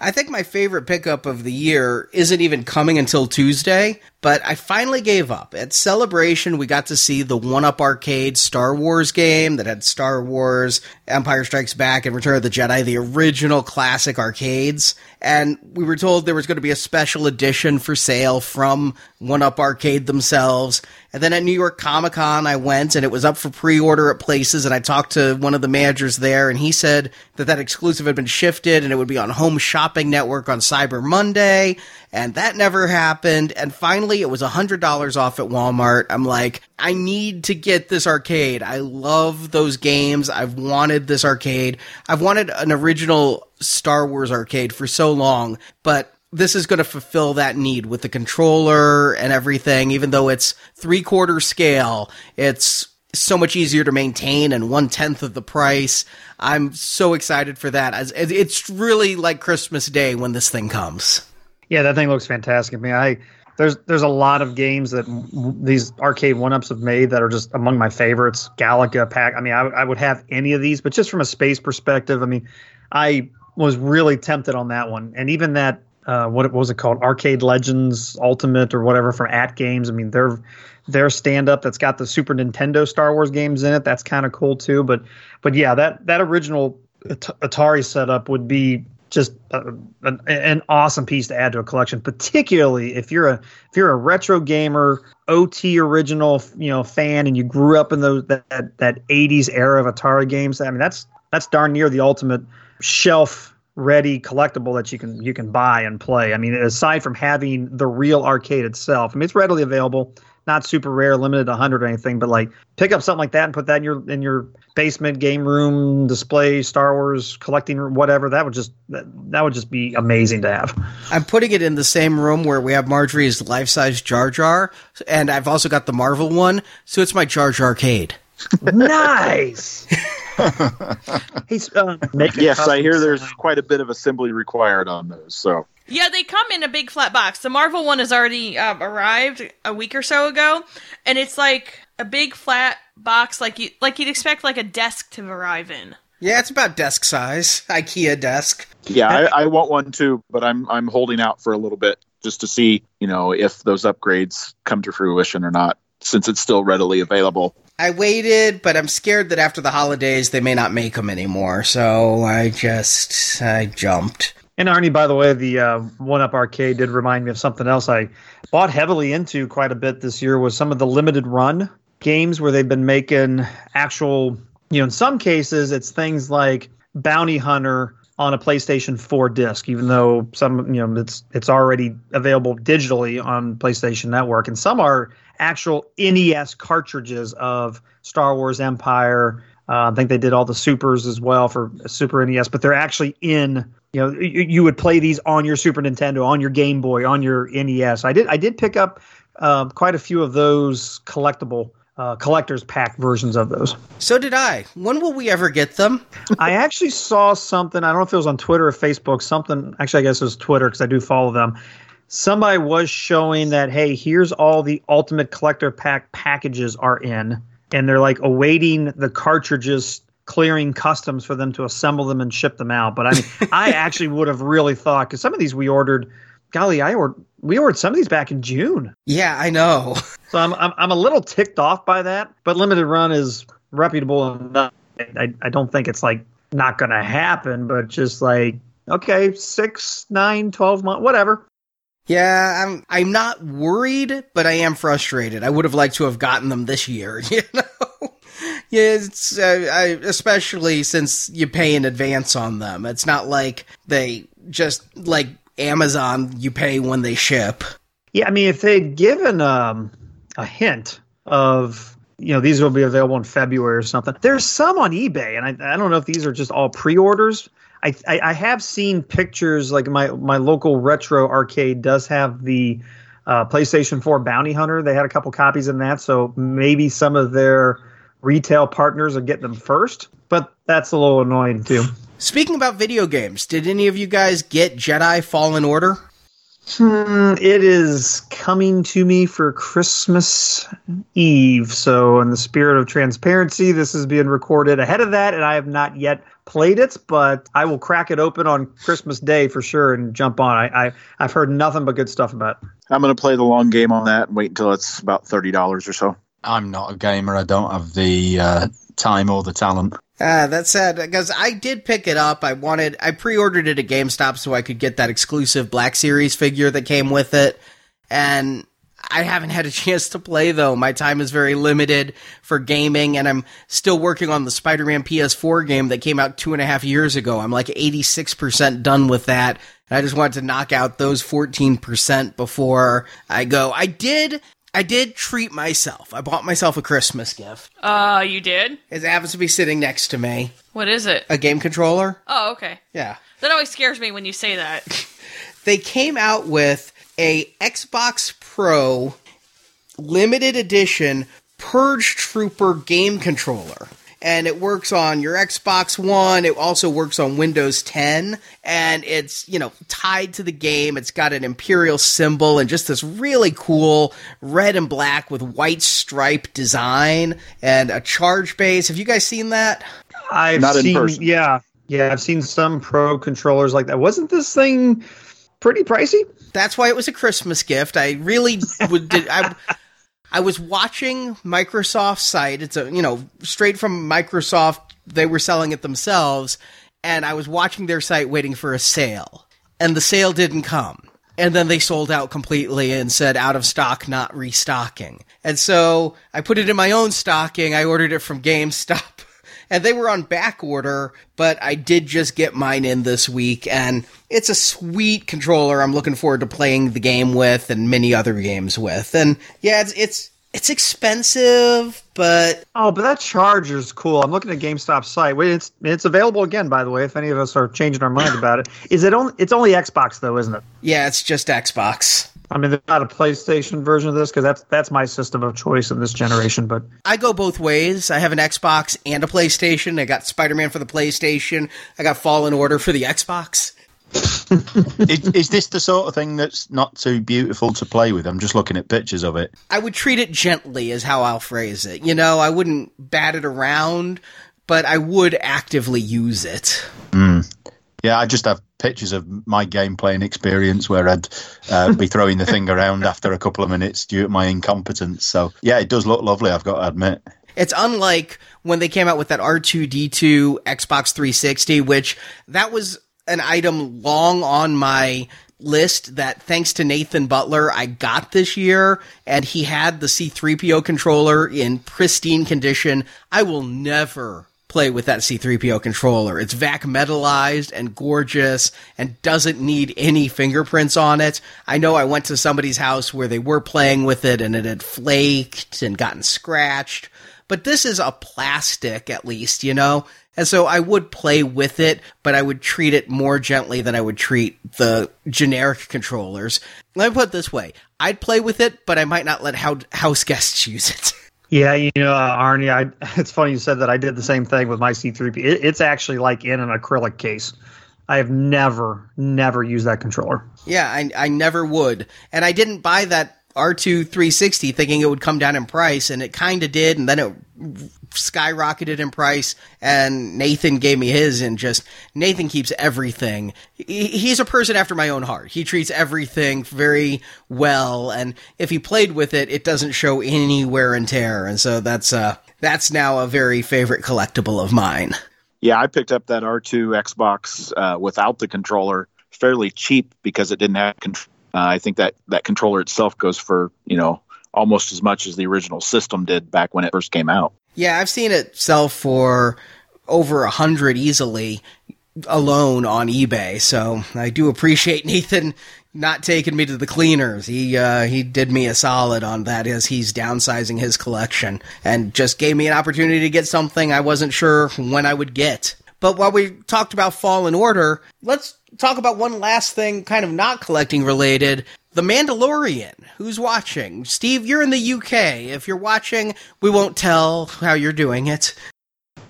I think my favorite pickup of the year isn't even coming until Tuesday, but I finally gave up. At Celebration, we got to see the One Up Arcade Star Wars game that had Star Wars, Empire Strikes Back, and Return of the Jedi, the original classic arcades. And we were told there was going to be a special edition for sale from One Up Arcade themselves. And then at New York Comic Con, I went and it was up for pre order at places. And I talked to one of the managers there, and he said that that exclusive had been shifted and it would be on Home Shopping Network on Cyber Monday. And that never happened. And finally, it was $100 off at Walmart. I'm like, I need to get this arcade. I love those games. I've wanted this arcade. I've wanted an original Star Wars arcade for so long, but this is going to fulfill that need with the controller and everything, even though it's three quarter scale. It's so much easier to maintain and one tenth of the price. I'm so excited for that. It's really like Christmas Day when this thing comes. Yeah, that thing looks fantastic. I mean, I there's there's a lot of games that these arcade one ups have made that are just among my favorites. Galaga Pack. I mean, I, I would have any of these, but just from a space perspective, I mean, I was really tempted on that one, and even that uh, what, what was it called, Arcade Legends Ultimate or whatever from AtGames. I mean, their their stand up that's got the Super Nintendo Star Wars games in it. That's kind of cool too. But but yeah, that that original Atari setup would be just a, an, an, awesome piece to add to a collection, particularly if you're a if you're a retro gamer, OT original, you know, fan, and you grew up in those that that 80s era of Atari games. I mean, that's that's darn near the ultimate shelf ready collectible that you can you can buy and play. I mean, aside from having the real arcade itself, I mean, it's readily available not super rare, limited to 100 or anything, but like pick up something like that and put that in your in your basement game room display, Star Wars collecting room, whatever. That would just that, that would just be amazing to have. I'm putting it in the same room where we have Marjorie's life size Jar Jar, and I've also got the Marvel one, so it's my Jar Jar arcade. Nice. He's uh, yes, I hear there's quite a bit of assembly required on those. So yeah, they come in a big flat box. The Marvel one has already uh, arrived a week or so ago, and it's like a big flat box, like you like you'd expect like a desk to arrive in. Yeah, it's about desk size, IKEA desk. Yeah, I, I want one too, but I'm I'm holding out for a little bit just to see, you know, if those upgrades come to fruition or not, since it's still readily available. I waited, but I'm scared that after the holidays they may not make them anymore. So I just I jumped. And Arnie, by the way, the uh, One Up Arcade did remind me of something else I bought heavily into quite a bit this year was some of the limited run games where they've been making actual, you know, in some cases it's things like Bounty Hunter on a PlayStation 4 disc, even though some, you know, it's it's already available digitally on PlayStation Network, and some are actual NES cartridges of Star Wars Empire. Uh, I think they did all the supers as well for Super NES, but they're actually in you know you, you, would play these on your Super Nintendo, on your Game Boy, on your NES. I did I did pick up um, quite a few of those collectible uh, collectors pack versions of those. So did I. When will we ever get them? I actually saw something. I don't know if it was on Twitter or Facebook. Something. Actually, I guess it was Twitter because I do follow them. Somebody was showing that hey, here's all the Ultimate Collector Pack packages are in, and they're like awaiting the cartridges clearing customs for them to assemble them and ship them out. But I mean, I actually would have really thought because some of these we ordered. Golly, I ordered we ordered some of these back in June. Yeah, I know. So I'm I'm, I'm a little ticked off by that. But limited run is reputable enough. I, I don't think it's like not going to happen, but just like okay, six, nine, twelve months, whatever. Yeah, I'm I'm not worried, but I am frustrated. I would have liked to have gotten them this year, you know. Yeah, it's uh, I, especially since you pay in advance on them. It's not like they just like Amazon. You pay when they ship. Yeah, I mean, if they'd given um, a hint of you know these will be available in February or something. There's some on eBay, and I, I don't know if these are just all pre-orders. I, I, I have seen pictures like my my local retro arcade does have the uh, PlayStation 4 Bounty Hunter. They had a couple copies in that, so maybe some of their retail partners are getting them first, but that's a little annoying too. Speaking about video games, did any of you guys get Jedi Fallen Order? Hmm, it is coming to me for Christmas Eve. So, in the spirit of transparency, this is being recorded ahead of that, and I have not yet played it, but I will crack it open on Christmas Day for sure and jump on. I, I I've heard nothing but good stuff about. it. I'm going to play the long game on that and wait until it's about thirty dollars or so. I'm not a gamer. I don't have the uh, time or the talent. Ah, that's sad because I did pick it up. I wanted, I pre-ordered it at GameStop so I could get that exclusive Black Series figure that came with it, and I haven't had a chance to play though. My time is very limited for gaming, and I'm still working on the Spider-Man PS4 game that came out two and a half years ago. I'm like 86% done with that. And I just wanted to knock out those 14% before I go. I did. I did treat myself. I bought myself a Christmas gift. Uh, you did? It happens to be sitting next to me. What is it? A game controller. Oh, okay. Yeah. That always scares me when you say that. they came out with a Xbox Pro limited edition Purge Trooper game controller. And it works on your Xbox One. It also works on Windows 10. And it's, you know, tied to the game. It's got an Imperial symbol and just this really cool red and black with white stripe design and a charge base. Have you guys seen that? I've Not in seen, person. yeah, yeah, I've seen some pro controllers like that. Wasn't this thing pretty pricey? that's why it was a Christmas gift. I really would. Did, I I was watching Microsoft's site. It's a you know straight from Microsoft. They were selling it themselves, and I was watching their site waiting for a sale, and the sale didn't come. And then they sold out completely and said out of stock, not restocking. And so I put it in my own stocking. I ordered it from GameStop. and they were on back order, but I did just get mine in this week, and it's a sweet controller. I'm looking forward to playing the game with and many other games with. And yeah, it's it's it's expensive, but Oh, but that charger's cool. I'm looking at GameStop's site. Wait, it's it's available again, by the way. If any of us are changing our mind about it, is it only? It's only Xbox though, isn't it? yeah, it's just Xbox. I mean, there's not a PlayStation version of this because that's that's my system of choice in this generation. But I go both ways. I have an Xbox and a PlayStation. I got Spider Man for the PlayStation. I got Fallen Order for the Xbox. is, is this the sort of thing that's not too beautiful to play with? I'm just looking at pictures of it. I would treat it gently, is how I'll phrase it. You know, I wouldn't bat it around, but I would actively use it. Hmm. Yeah, I just have pictures of my game playing experience where I'd uh, be throwing the thing around after a couple of minutes due to my incompetence. So, yeah, it does look lovely, I've got to admit. It's unlike when they came out with that R2D2 Xbox 360, which that was an item long on my list that thanks to Nathan Butler I got this year and he had the C3PO controller in pristine condition. I will never play with that C3PO controller. It's vac metalized and gorgeous and doesn't need any fingerprints on it. I know I went to somebody's house where they were playing with it and it had flaked and gotten scratched, but this is a plastic at least, you know? And so I would play with it, but I would treat it more gently than I would treat the generic controllers. Let me put it this way. I'd play with it, but I might not let house guests use it. Yeah, you know, uh, Arnie, I, it's funny you said that. I did the same thing with my C3P. It, it's actually like in an acrylic case. I have never, never used that controller. Yeah, I, I never would. And I didn't buy that R2 360 thinking it would come down in price, and it kind of did, and then it skyrocketed in price, and Nathan gave me his, and just, Nathan keeps everything. He, he's a person after my own heart. He treats everything very well, and if he played with it, it doesn't show any wear and tear, and so that's, uh, that's now a very favorite collectible of mine. Yeah, I picked up that R2 Xbox uh, without the controller fairly cheap because it didn't have. Con- uh, I think that that controller itself goes for you know almost as much as the original system did back when it first came out. Yeah, I've seen it sell for over a hundred easily alone on eBay. So I do appreciate Nathan not taking me to the cleaners. He uh, he did me a solid on that as he's downsizing his collection and just gave me an opportunity to get something I wasn't sure when I would get. But while we talked about Fallen Order, let's talk about one last thing, kind of not collecting related. The Mandalorian. Who's watching? Steve, you're in the UK. If you're watching, we won't tell how you're doing it.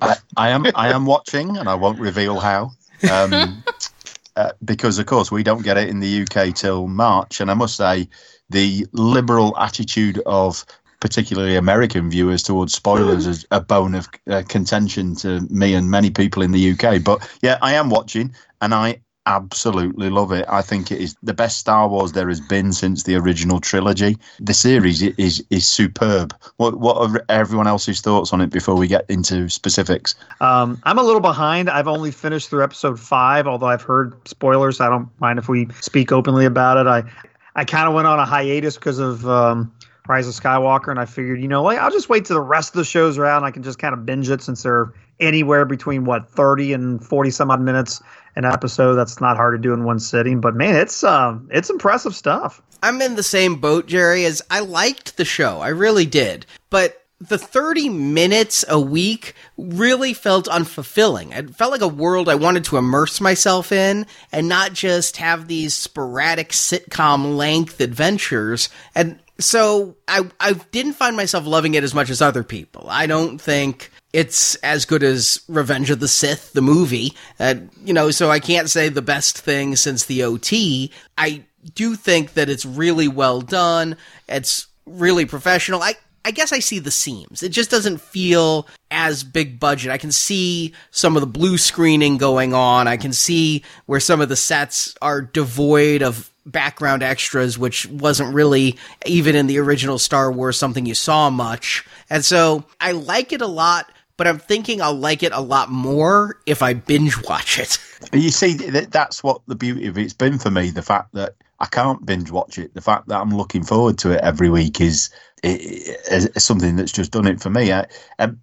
I, I am I am watching, and I won't reveal how. Um, uh, because, of course, we don't get it in the UK till March. And I must say, the liberal attitude of particularly American viewers towards spoilers is a bone of uh, contention to me and many people in the UK. But yeah, I am watching, and I absolutely love it. I think it is the best Star Wars there has been since the original trilogy. The series is is superb. What what are everyone else's thoughts on it before we get into specifics? Um, I'm a little behind. I've only finished through episode five, although I've heard spoilers. I don't mind if we speak openly about it. I I kind of went on a hiatus because of um, Rise of Skywalker, and I figured, you know, like I'll just wait till the rest of the shows are out, and I can just kind of binge it since they're anywhere between what 30 and 40 some odd minutes an episode. That's not hard to do in one sitting, but man, it's um, it's impressive stuff. I'm in the same boat, Jerry, as I liked the show. I really did. But the 30 minutes a week really felt unfulfilling. It felt like a world I wanted to immerse myself in and not just have these sporadic sitcom length adventures. And so I, I didn't find myself loving it as much as other people. I don't think it's as good as Revenge of the Sith, the movie. Uh, you know, so I can't say the best thing since the OT. I do think that it's really well done. It's really professional. I, I guess I see the seams. It just doesn't feel as big budget. I can see some of the blue screening going on. I can see where some of the sets are devoid of background extras, which wasn't really even in the original Star Wars something you saw much. And so I like it a lot but I'm thinking I'll like it a lot more if I binge watch it. You see, that's what the beauty of it's been for me. The fact that I can't binge watch it, the fact that I'm looking forward to it every week is, is, is something that's just done it for me. I,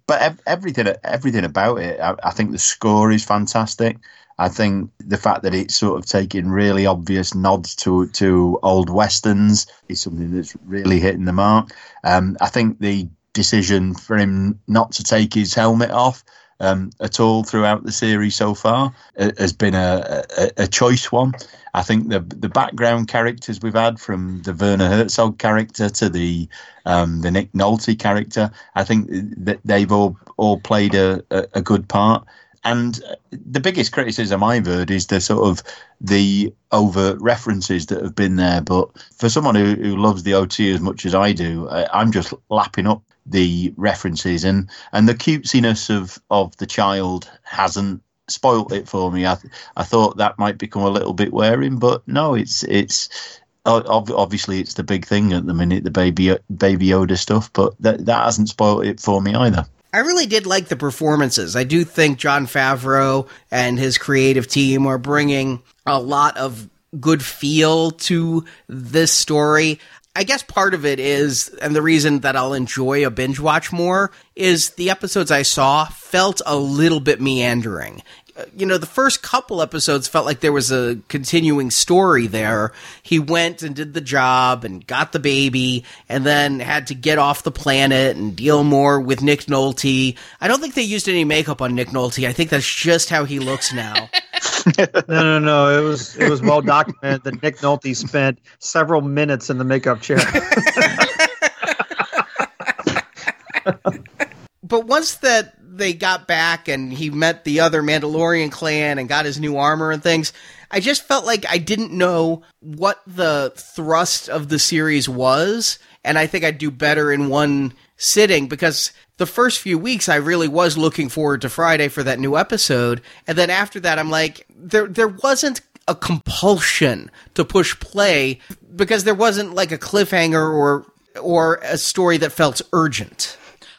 but everything, everything about it, I, I think the score is fantastic. I think the fact that it's sort of taking really obvious nods to to old westerns is something that's really hitting the mark. Um, I think the decision for him not to take his helmet off um, at all throughout the series so far uh, has been a, a, a, choice one. I think the the background characters we've had from the Werner Herzog character to the um, the Nick Nolte character, I think that they've all all played a, a, good part. And the biggest criticism I've heard is the sort of the overt references that have been there. But for someone who, who loves the OT as much as I do, I, I'm just lapping up the references and and the cutesiness of of the child hasn't spoilt it for me. I I thought that might become a little bit wearing, but no, it's it's obviously it's the big thing at the minute, the baby baby Yoda stuff, but that that hasn't spoiled it for me either. I really did like the performances. I do think Jon Favreau and his creative team are bringing a lot of good feel to this story. I guess part of it is, and the reason that I'll enjoy a binge watch more is the episodes I saw felt a little bit meandering. Uh, you know, the first couple episodes felt like there was a continuing story there. He went and did the job and got the baby and then had to get off the planet and deal more with Nick Nolte. I don't think they used any makeup on Nick Nolte. I think that's just how he looks now. no, no, no. It was it was well documented that Nick Nolte spent several minutes in the makeup chair. but once that they got back and he met the other Mandalorian clan and got his new armor and things, I just felt like I didn't know what the thrust of the series was, and I think I'd do better in one sitting because the first few weeks I really was looking forward to Friday for that new episode, and then after that I'm like there there wasn't a compulsion to push play because there wasn't like a cliffhanger or or a story that felt urgent.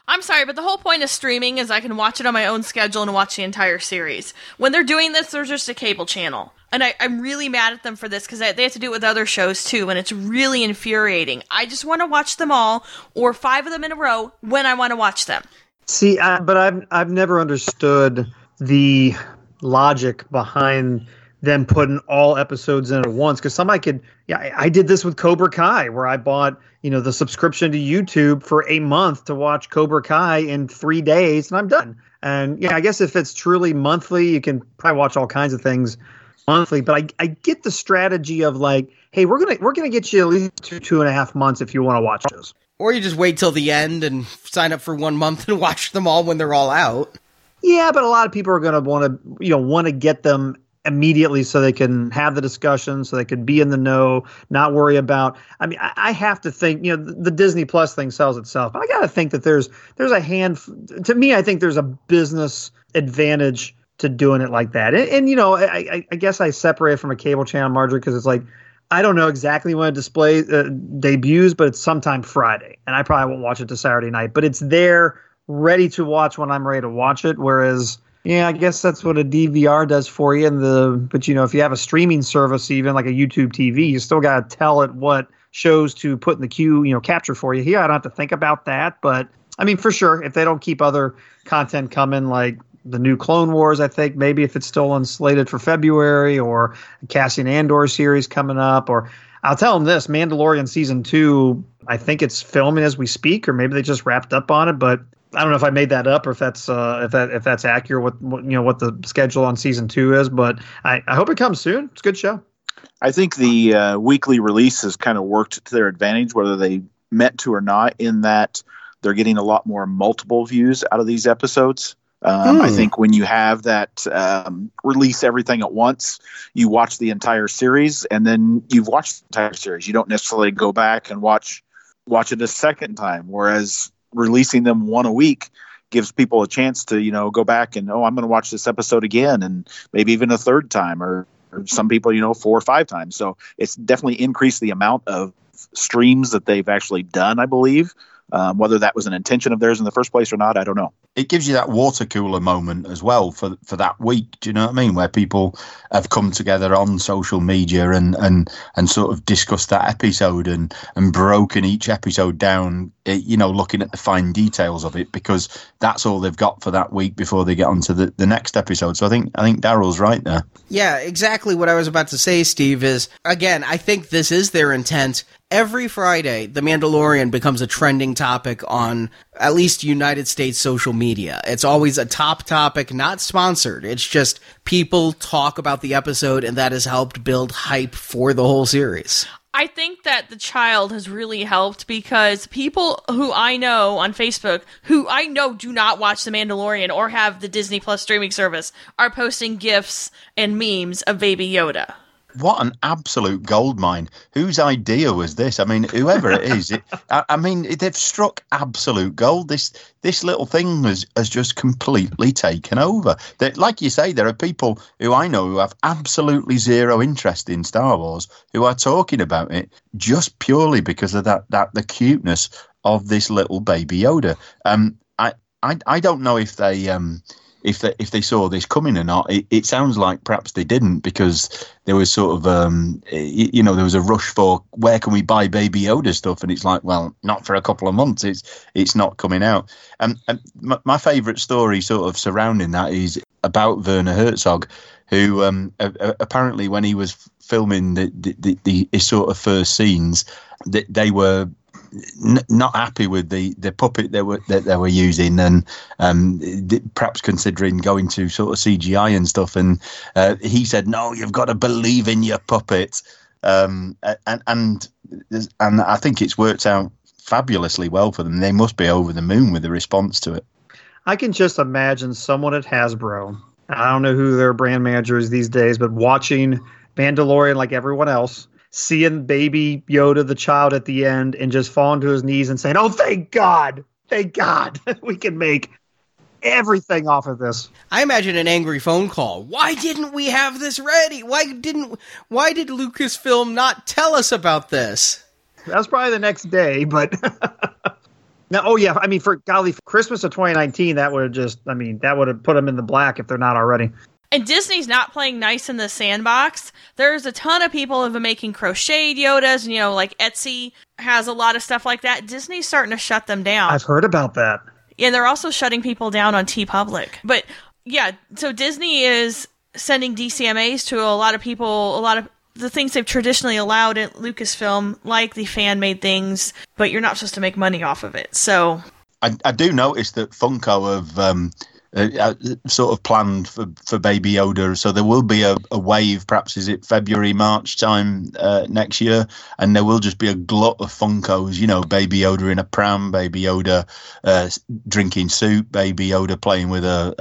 I'm sorry, but the whole point of streaming is I can watch it on my own schedule and watch the entire series. When they're doing this, there's just a cable channel. And I, am really mad at them for this because they have to do it with other shows too, and it's really infuriating. I just want to watch them all, or five of them in a row, when I want to watch them. See, I, but I've I've never understood the logic behind them putting all episodes in at once. Because somebody could, yeah, I, I did this with Cobra Kai, where I bought you know the subscription to YouTube for a month to watch Cobra Kai in three days, and I'm done. And yeah, I guess if it's truly monthly, you can probably watch all kinds of things monthly, but I, I get the strategy of like, hey, we're gonna we're gonna get you at least two two and a half months if you want to watch those. Or you just wait till the end and sign up for one month and watch them all when they're all out. Yeah, but a lot of people are gonna want to you know want to get them immediately so they can have the discussion, so they can be in the know, not worry about. I mean, I, I have to think, you know, the, the, Disney Plus thing sells itself, but I got to think that there's there's a hand. To me, I think there's a business advantage to doing it like that. And, and you know, I, I, guess I separate from a cable channel, Marjorie, because it's like I don't know exactly when a display uh, debuts, but it's sometime Friday, and I probably won't watch it to Saturday night. But it's there, ready to watch when I'm ready to watch it. Whereas yeah, I guess that's what a DVR does for you. And the but you know, if you have a streaming service, even like a YouTube TV, you still got to tell it what shows to put in the queue, you know, capture for you. Here, I don't have to think about that, but I mean, for sure, if they don't keep other content coming, like the new Clone Wars, I think maybe if it's still unslated for February, or Cassian Andor series coming up, or I'll tell them this: Mandalorian season two. I think it's filming as we speak, or maybe they just wrapped up on it. But I don't know if I made that up or if that's uh, if that if that's accurate. What, what you know what the schedule on season two is, but I, I hope it comes soon. It's a good show. I think the uh, weekly release has kind of worked to their advantage, whether they meant to or not. In that they're getting a lot more multiple views out of these episodes. Um, I hmm. think when you have that um, release everything at once, you watch the entire series, and then you've watched the entire series. You don't necessarily go back and watch watch it a second time. Whereas releasing them one a week gives people a chance to you know go back and oh i'm going to watch this episode again and maybe even a third time or, or some people you know four or five times so it's definitely increased the amount of streams that they've actually done i believe um, whether that was an intention of theirs in the first place or not, I don't know. It gives you that water cooler moment as well for for that week. Do you know what I mean? Where people have come together on social media and and and sort of discussed that episode and and broken each episode down. Eh, you know, looking at the fine details of it because that's all they've got for that week before they get onto the the next episode. So I think I think Daryl's right there. Yeah, exactly what I was about to say, Steve. Is again, I think this is their intent every Friday, The Mandalorian becomes a trending topic on at least United States social media. It's always a top topic, not sponsored. It's just people talk about the episode, and that has helped build hype for the whole series. I think that the child has really helped because people who I know on Facebook, who I know do not watch The Mandalorian or have the Disney Plus streaming service, are posting gifs and memes of Baby Yoda what an absolute gold mine. Whose idea was this? I mean, whoever it is, it, I, I, mean, they've struck absolute gold. This this little thing has, has just completely taken over. That, like you say, there are people who I know who have absolutely zero interest in Star Wars who are talking about it just purely because of that, that the cuteness of this little baby Yoda. Um, I, I, I don't know if they um, if they if they saw this coming or not. It, it sounds like perhaps they didn't because there was sort of um, you, know there was a rush for where can we buy Baby Yoda stuff, and it's like well not for a couple of months. It's it's not coming out. And, and my, my favourite story sort of surrounding that is about Werner Herzog, who um, apparently when he was filming the, the, the, the, his sort of first scenes, they, they were n- not happy with the, the puppet they were that they were using, and um, perhaps considering going to sort of CGI and stuff. And uh, he said, "No, you've got to believe in your puppet." Um, and and and I think it's worked out fabulously well for them. They must be over the moon with the response to it. I can just imagine someone at Hasbro. I don't know who their brand manager is these days, but watching Mandalorian like everyone else, seeing baby Yoda, the child, at the end, and just falling to his knees and saying, "Oh, thank God, thank God, we can make." Everything off of this. I imagine an angry phone call. Why didn't we have this ready? Why didn't why did Lucasfilm not tell us about this? That's probably the next day, but Now, oh yeah, I mean, for golly, for Christmas of 2019, that would have just, I mean, that would have put them in the black if they're not already and Disney's not playing nice in the sandbox. There's a ton of people who have been making crocheted Yodas, and you know, like Etsy has a lot of stuff like that. Disney's starting to shut them down. I've heard about that. Yeah, they're also shutting people down on TeePublic. But yeah, so Disney is sending DCMAs to a lot of people, a lot of the things they've traditionally allowed at Lucasfilm, like the fan made things, but you're not supposed to make money off of it. So I, I do notice that Funko have um, uh, uh, sort of planned for, for Baby Yoda. So there will be a, a wave, perhaps is it February, March time uh, next year, and there will just be a glut of Funkos. You know, Baby Yoda in a pram, Baby Yoda uh, drinking soup, Baby Yoda playing with a,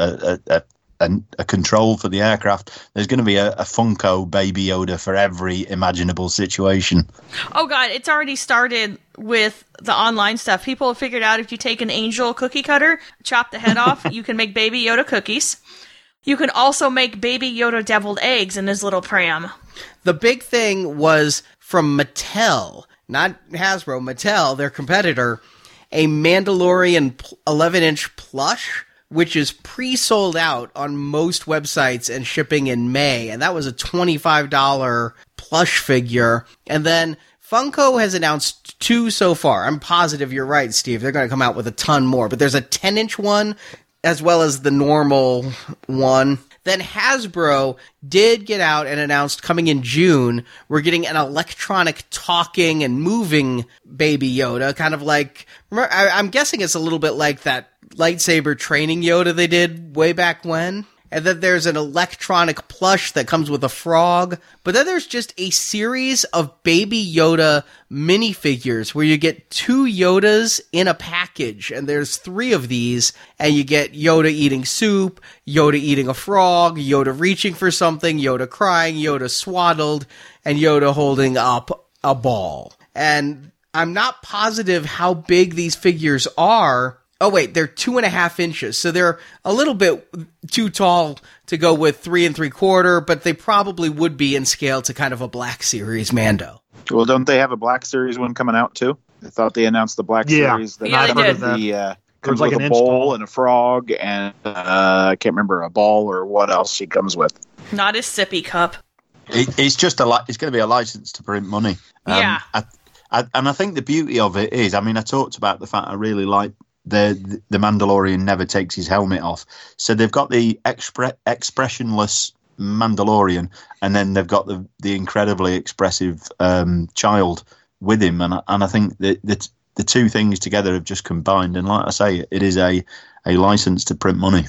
a, a, a, a control for the aircraft. There's going to be a, a Funko Baby Yoda for every imaginable situation. Oh god, it's already started with the online stuff. People have figured out if you take an angel cookie cutter, chop the head off, you can make baby Yoda cookies. You can also make baby Yoda deviled eggs in his little pram. The big thing was from Mattel, not Hasbro, Mattel, their competitor, a Mandalorian 11 inch plush, which is pre sold out on most websites and shipping in May. And that was a $25 plush figure. And then Funko has announced two so far. I'm positive you're right, Steve. They're going to come out with a ton more. But there's a 10 inch one as well as the normal one. Then Hasbro did get out and announced coming in June, we're getting an electronic talking and moving Baby Yoda, kind of like, I, I'm guessing it's a little bit like that lightsaber training Yoda they did way back when and then there's an electronic plush that comes with a frog. But then there's just a series of Baby Yoda minifigures where you get two Yodas in a package, and there's three of these, and you get Yoda eating soup, Yoda eating a frog, Yoda reaching for something, Yoda crying, Yoda swaddled, and Yoda holding up a ball. And I'm not positive how big these figures are Oh wait, they're two and a half inches, so they're a little bit too tall to go with three and three quarter, but they probably would be in scale to kind of a Black Series Mando. Well, don't they have a Black Series one coming out too? I thought they announced the Black Yeah. Series. That Yeah, they comes did. with The, uh, Comes comes like with an a bowl tall. and a frog, and uh, I can't remember a ball or what else she comes with. Not a sippy cup. It, it's just a li- it's going to be a license to print money. Um, Yeah. I, I, and I think the beauty of it is, I mean, I talked about the fact I really like the the Mandalorian never takes his helmet off. So they've got the expre- expressionless Mandalorian, and then they've got the the incredibly expressive um, child with him, and and I think that the the two things together have just combined. And like I say, it is a a license to print money.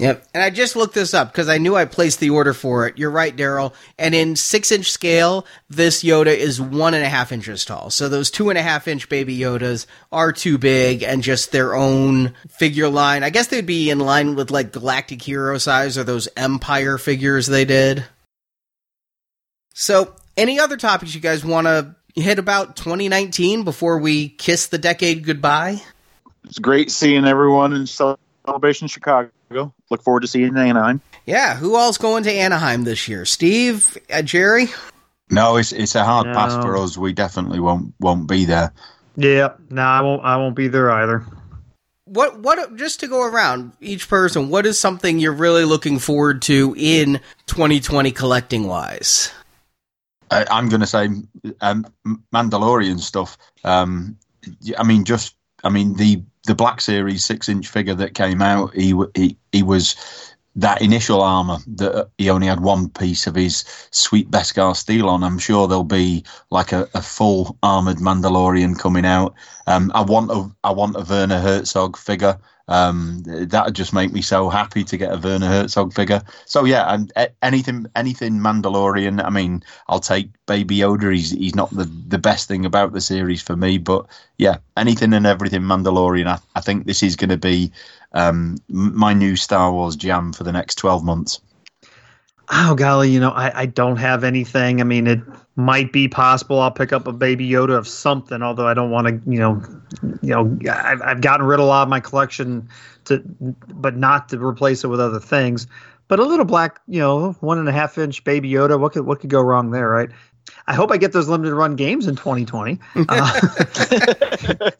Yep. And I just looked this up because I knew I placed the order for it. You're right, Daryl. And in six inch scale, this Yoda is one and a half inches tall. So those two and a half inch baby Yodas are too big and just their own figure line. I guess they'd be in line with like Galactic Hero size or those Empire figures they did. So, any other topics you guys want to hit about 2019 before we kiss the decade goodbye? It's great seeing everyone in Celebration Chicago. Look forward to seeing you in Anaheim. Yeah, who all's going to Anaheim this year? Steve, uh, Jerry? No, it's it's a hard pass for us. We definitely won't won't be there. Yeah, no, I won't. I won't be there either. What what just to go around each person, what is something you're really looking forward to in 2020 collecting wise? I, I'm going to say um, Mandalorian stuff. Um, I mean, just I mean the the Black Series six inch figure that came out, he he he was that initial armor that he only had one piece of his sweet Beskar steel on. I'm sure there'll be like a, a full armored Mandalorian coming out. Um, I want a I want a Werner Herzog figure. Um, that would just make me so happy to get a Werner Herzog figure. So yeah, and anything anything Mandalorian. I mean, I'll take Baby Yoda. He's he's not the the best thing about the series for me, but yeah, anything and everything Mandalorian. I, I think this is going to be um, my new Star Wars jam for the next twelve months. Oh golly, you know, I, I don't have anything. I mean, it might be possible I'll pick up a baby Yoda of something, although I don't want to, you know, you know, I've, I've gotten rid of a lot of my collection to, but not to replace it with other things. But a little black, you know, one and a half inch baby Yoda, what could what could go wrong there, right? I hope I get those limited run games in 2020. Uh,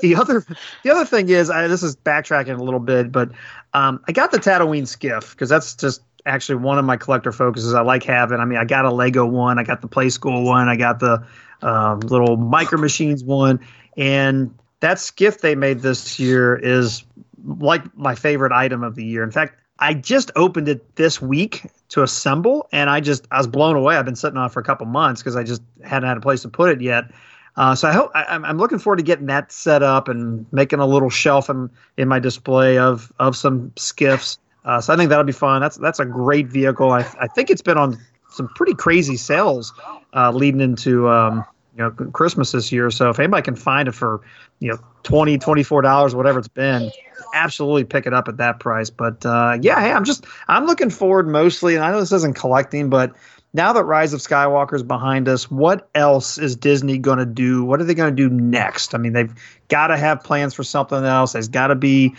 the other the other thing is, I, this is backtracking a little bit, but um, I got the Tatooine skiff because that's just actually one of my collector focuses. I like having. I mean, I got a Lego one, I got the Playskool one, I got the um, little Micro Machines one, and that skiff they made this year is like my favorite item of the year. In fact, I just opened it this week to assemble, and I just I was blown away. I've been sitting on it for a couple months because I just hadn't had a place to put it yet. Uh, so I hope I, I'm I'm looking forward to getting that set up and making a little shelf in, in my display of of some skiffs. Uh, so I think that'll be fun. That's that's a great vehicle. I I think it's been on some pretty crazy sales uh, leading into um, you know Christmas this year. So if anybody can find it for you know 20 24 dollars whatever it's been absolutely pick it up at that price but uh, yeah hey, i'm just i'm looking forward mostly and i know this isn't collecting but now that rise of skywalker is behind us what else is disney going to do what are they going to do next i mean they've got to have plans for something else there's got to be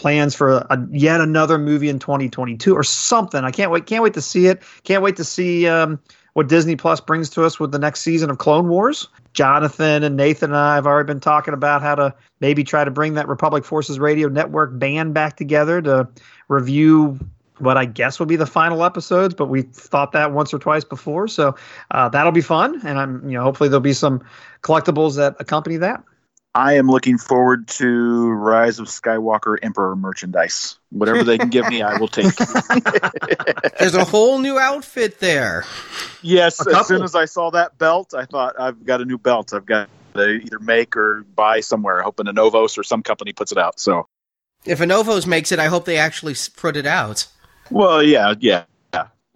plans for a, yet another movie in 2022 or something i can't wait can't wait to see it can't wait to see um, what Disney Plus brings to us with the next season of Clone Wars. Jonathan and Nathan and I have already been talking about how to maybe try to bring that Republic Forces Radio Network band back together to review what I guess will be the final episodes, but we've thought that once or twice before. So uh, that'll be fun. And I'm, you know, hopefully there'll be some collectibles that accompany that. I am looking forward to Rise of Skywalker Emperor merchandise. Whatever they can give me, I will take. There's a whole new outfit there. Yes, as soon as I saw that belt, I thought I've got a new belt. I've got to either make or buy somewhere, hoping Anovos or some company puts it out. So, if Anovos makes it, I hope they actually put it out. Well, yeah, yeah.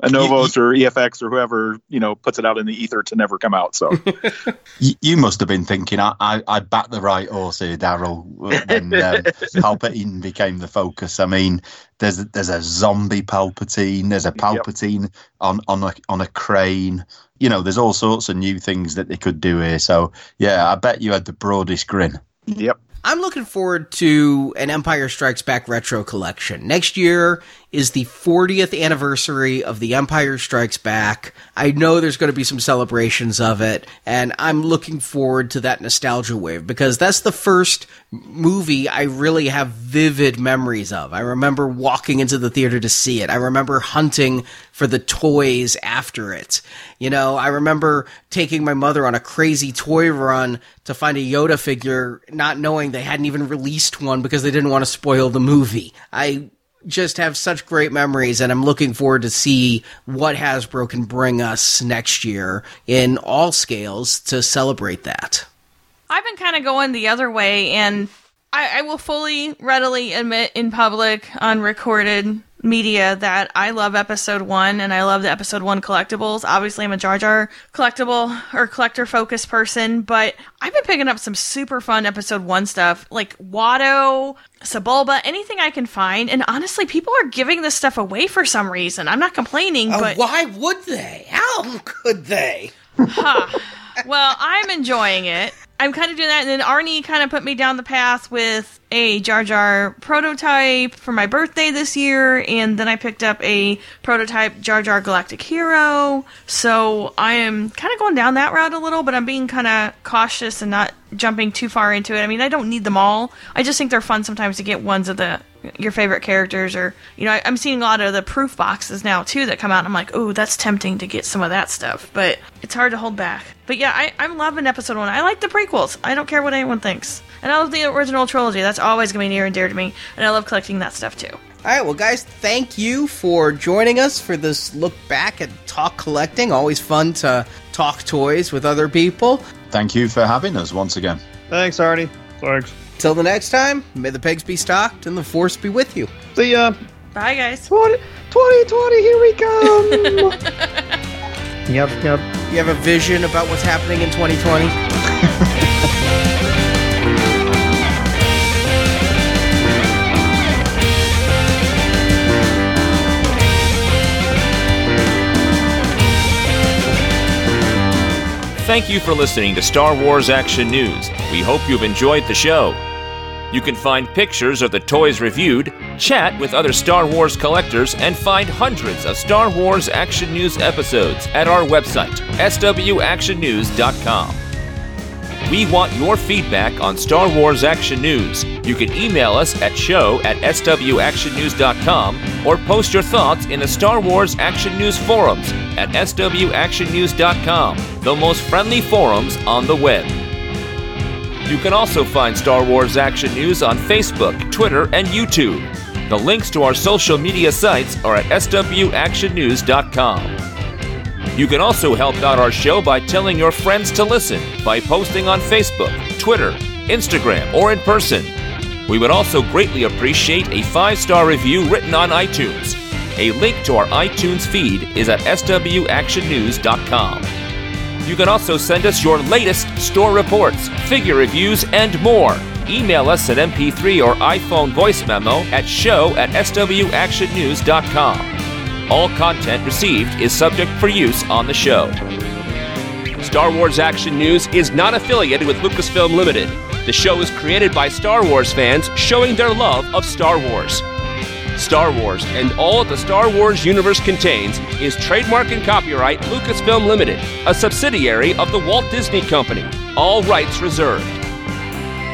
Anovos or EFX or whoever you know puts it out in the ether to never come out. So you, you must have been thinking, I, I, I backed the right horse here, Daryl, when um, Palpatine became the focus. I mean, there's there's a zombie Palpatine, there's a Palpatine yep. on on a on a crane. You know, there's all sorts of new things that they could do here. So yeah, I bet you had the broadest grin. Yep. I'm looking forward to an Empire Strikes Back retro collection. Next year is the 40th anniversary of The Empire Strikes Back. I know there's going to be some celebrations of it, and I'm looking forward to that nostalgia wave because that's the first movie I really have vivid memories of. I remember walking into the theater to see it. I remember hunting for the toys after it. You know, I remember taking my mother on a crazy toy run to find a Yoda figure, not knowing they hadn't even released one because they didn't want to spoil the movie. I just have such great memories and I'm looking forward to see what Hasbro can bring us next year in all scales to celebrate that. I've been kind of going the other way and I, I will fully readily admit in public unrecorded media that I love episode one and I love the episode one collectibles. Obviously, I'm a Jar Jar collectible or collector focused person, but I've been picking up some super fun episode one stuff like Watto, Sebulba, anything I can find. And honestly, people are giving this stuff away for some reason. I'm not complaining, uh, but. Why would they? How could they? Huh. well, I'm enjoying it. I'm kind of doing that, and then Arnie kind of put me down the path with a Jar Jar prototype for my birthday this year, and then I picked up a prototype Jar Jar Galactic Hero. So I am kind of going down that route a little, but I'm being kind of cautious and not jumping too far into it. I mean, I don't need them all. I just think they're fun sometimes to get ones of the your favorite characters, or you know, I, am seeing a lot of the proof boxes now too that come out. And I'm like, oh, that's tempting to get some of that stuff, but it's hard to hold back. But yeah, I, I'm loving episode one. I like the prequels. I don't care what anyone thinks, and I love the original trilogy. That's always going to be near and dear to me, and I love collecting that stuff too. All right, well, guys, thank you for joining us for this look back at talk collecting. Always fun to talk toys with other people. Thank you for having us once again. Thanks, Arnie. Thanks. Till the next time, may the pegs be stocked and the force be with you. See ya. Bye, guys. 20, 2020, here we come. yep, yep. You have a vision about what's happening in 2020? Thank you for listening to Star Wars Action News. We hope you've enjoyed the show. You can find pictures of the toys reviewed, chat with other Star Wars collectors, and find hundreds of Star Wars Action News episodes at our website, swactionnews.com. We want your feedback on Star Wars Action News. You can email us at show at swactionnews.com or post your thoughts in the Star Wars Action News forums at swactionnews.com, the most friendly forums on the web. You can also find Star Wars Action News on Facebook, Twitter, and YouTube. The links to our social media sites are at swactionnews.com. You can also help out our show by telling your friends to listen by posting on Facebook, Twitter, Instagram, or in person. We would also greatly appreciate a five star review written on iTunes. A link to our iTunes feed is at swactionnews.com. You can also send us your latest store reports, figure reviews, and more. Email us at MP3 or iPhone voice memo at show at swactionnews.com. All content received is subject for use on the show. Star Wars Action News is not affiliated with Lucasfilm Limited. The show is created by Star Wars fans showing their love of Star Wars. Star Wars and all that the Star Wars universe contains is trademark and copyright Lucasfilm Limited, a subsidiary of the Walt Disney Company. All rights reserved.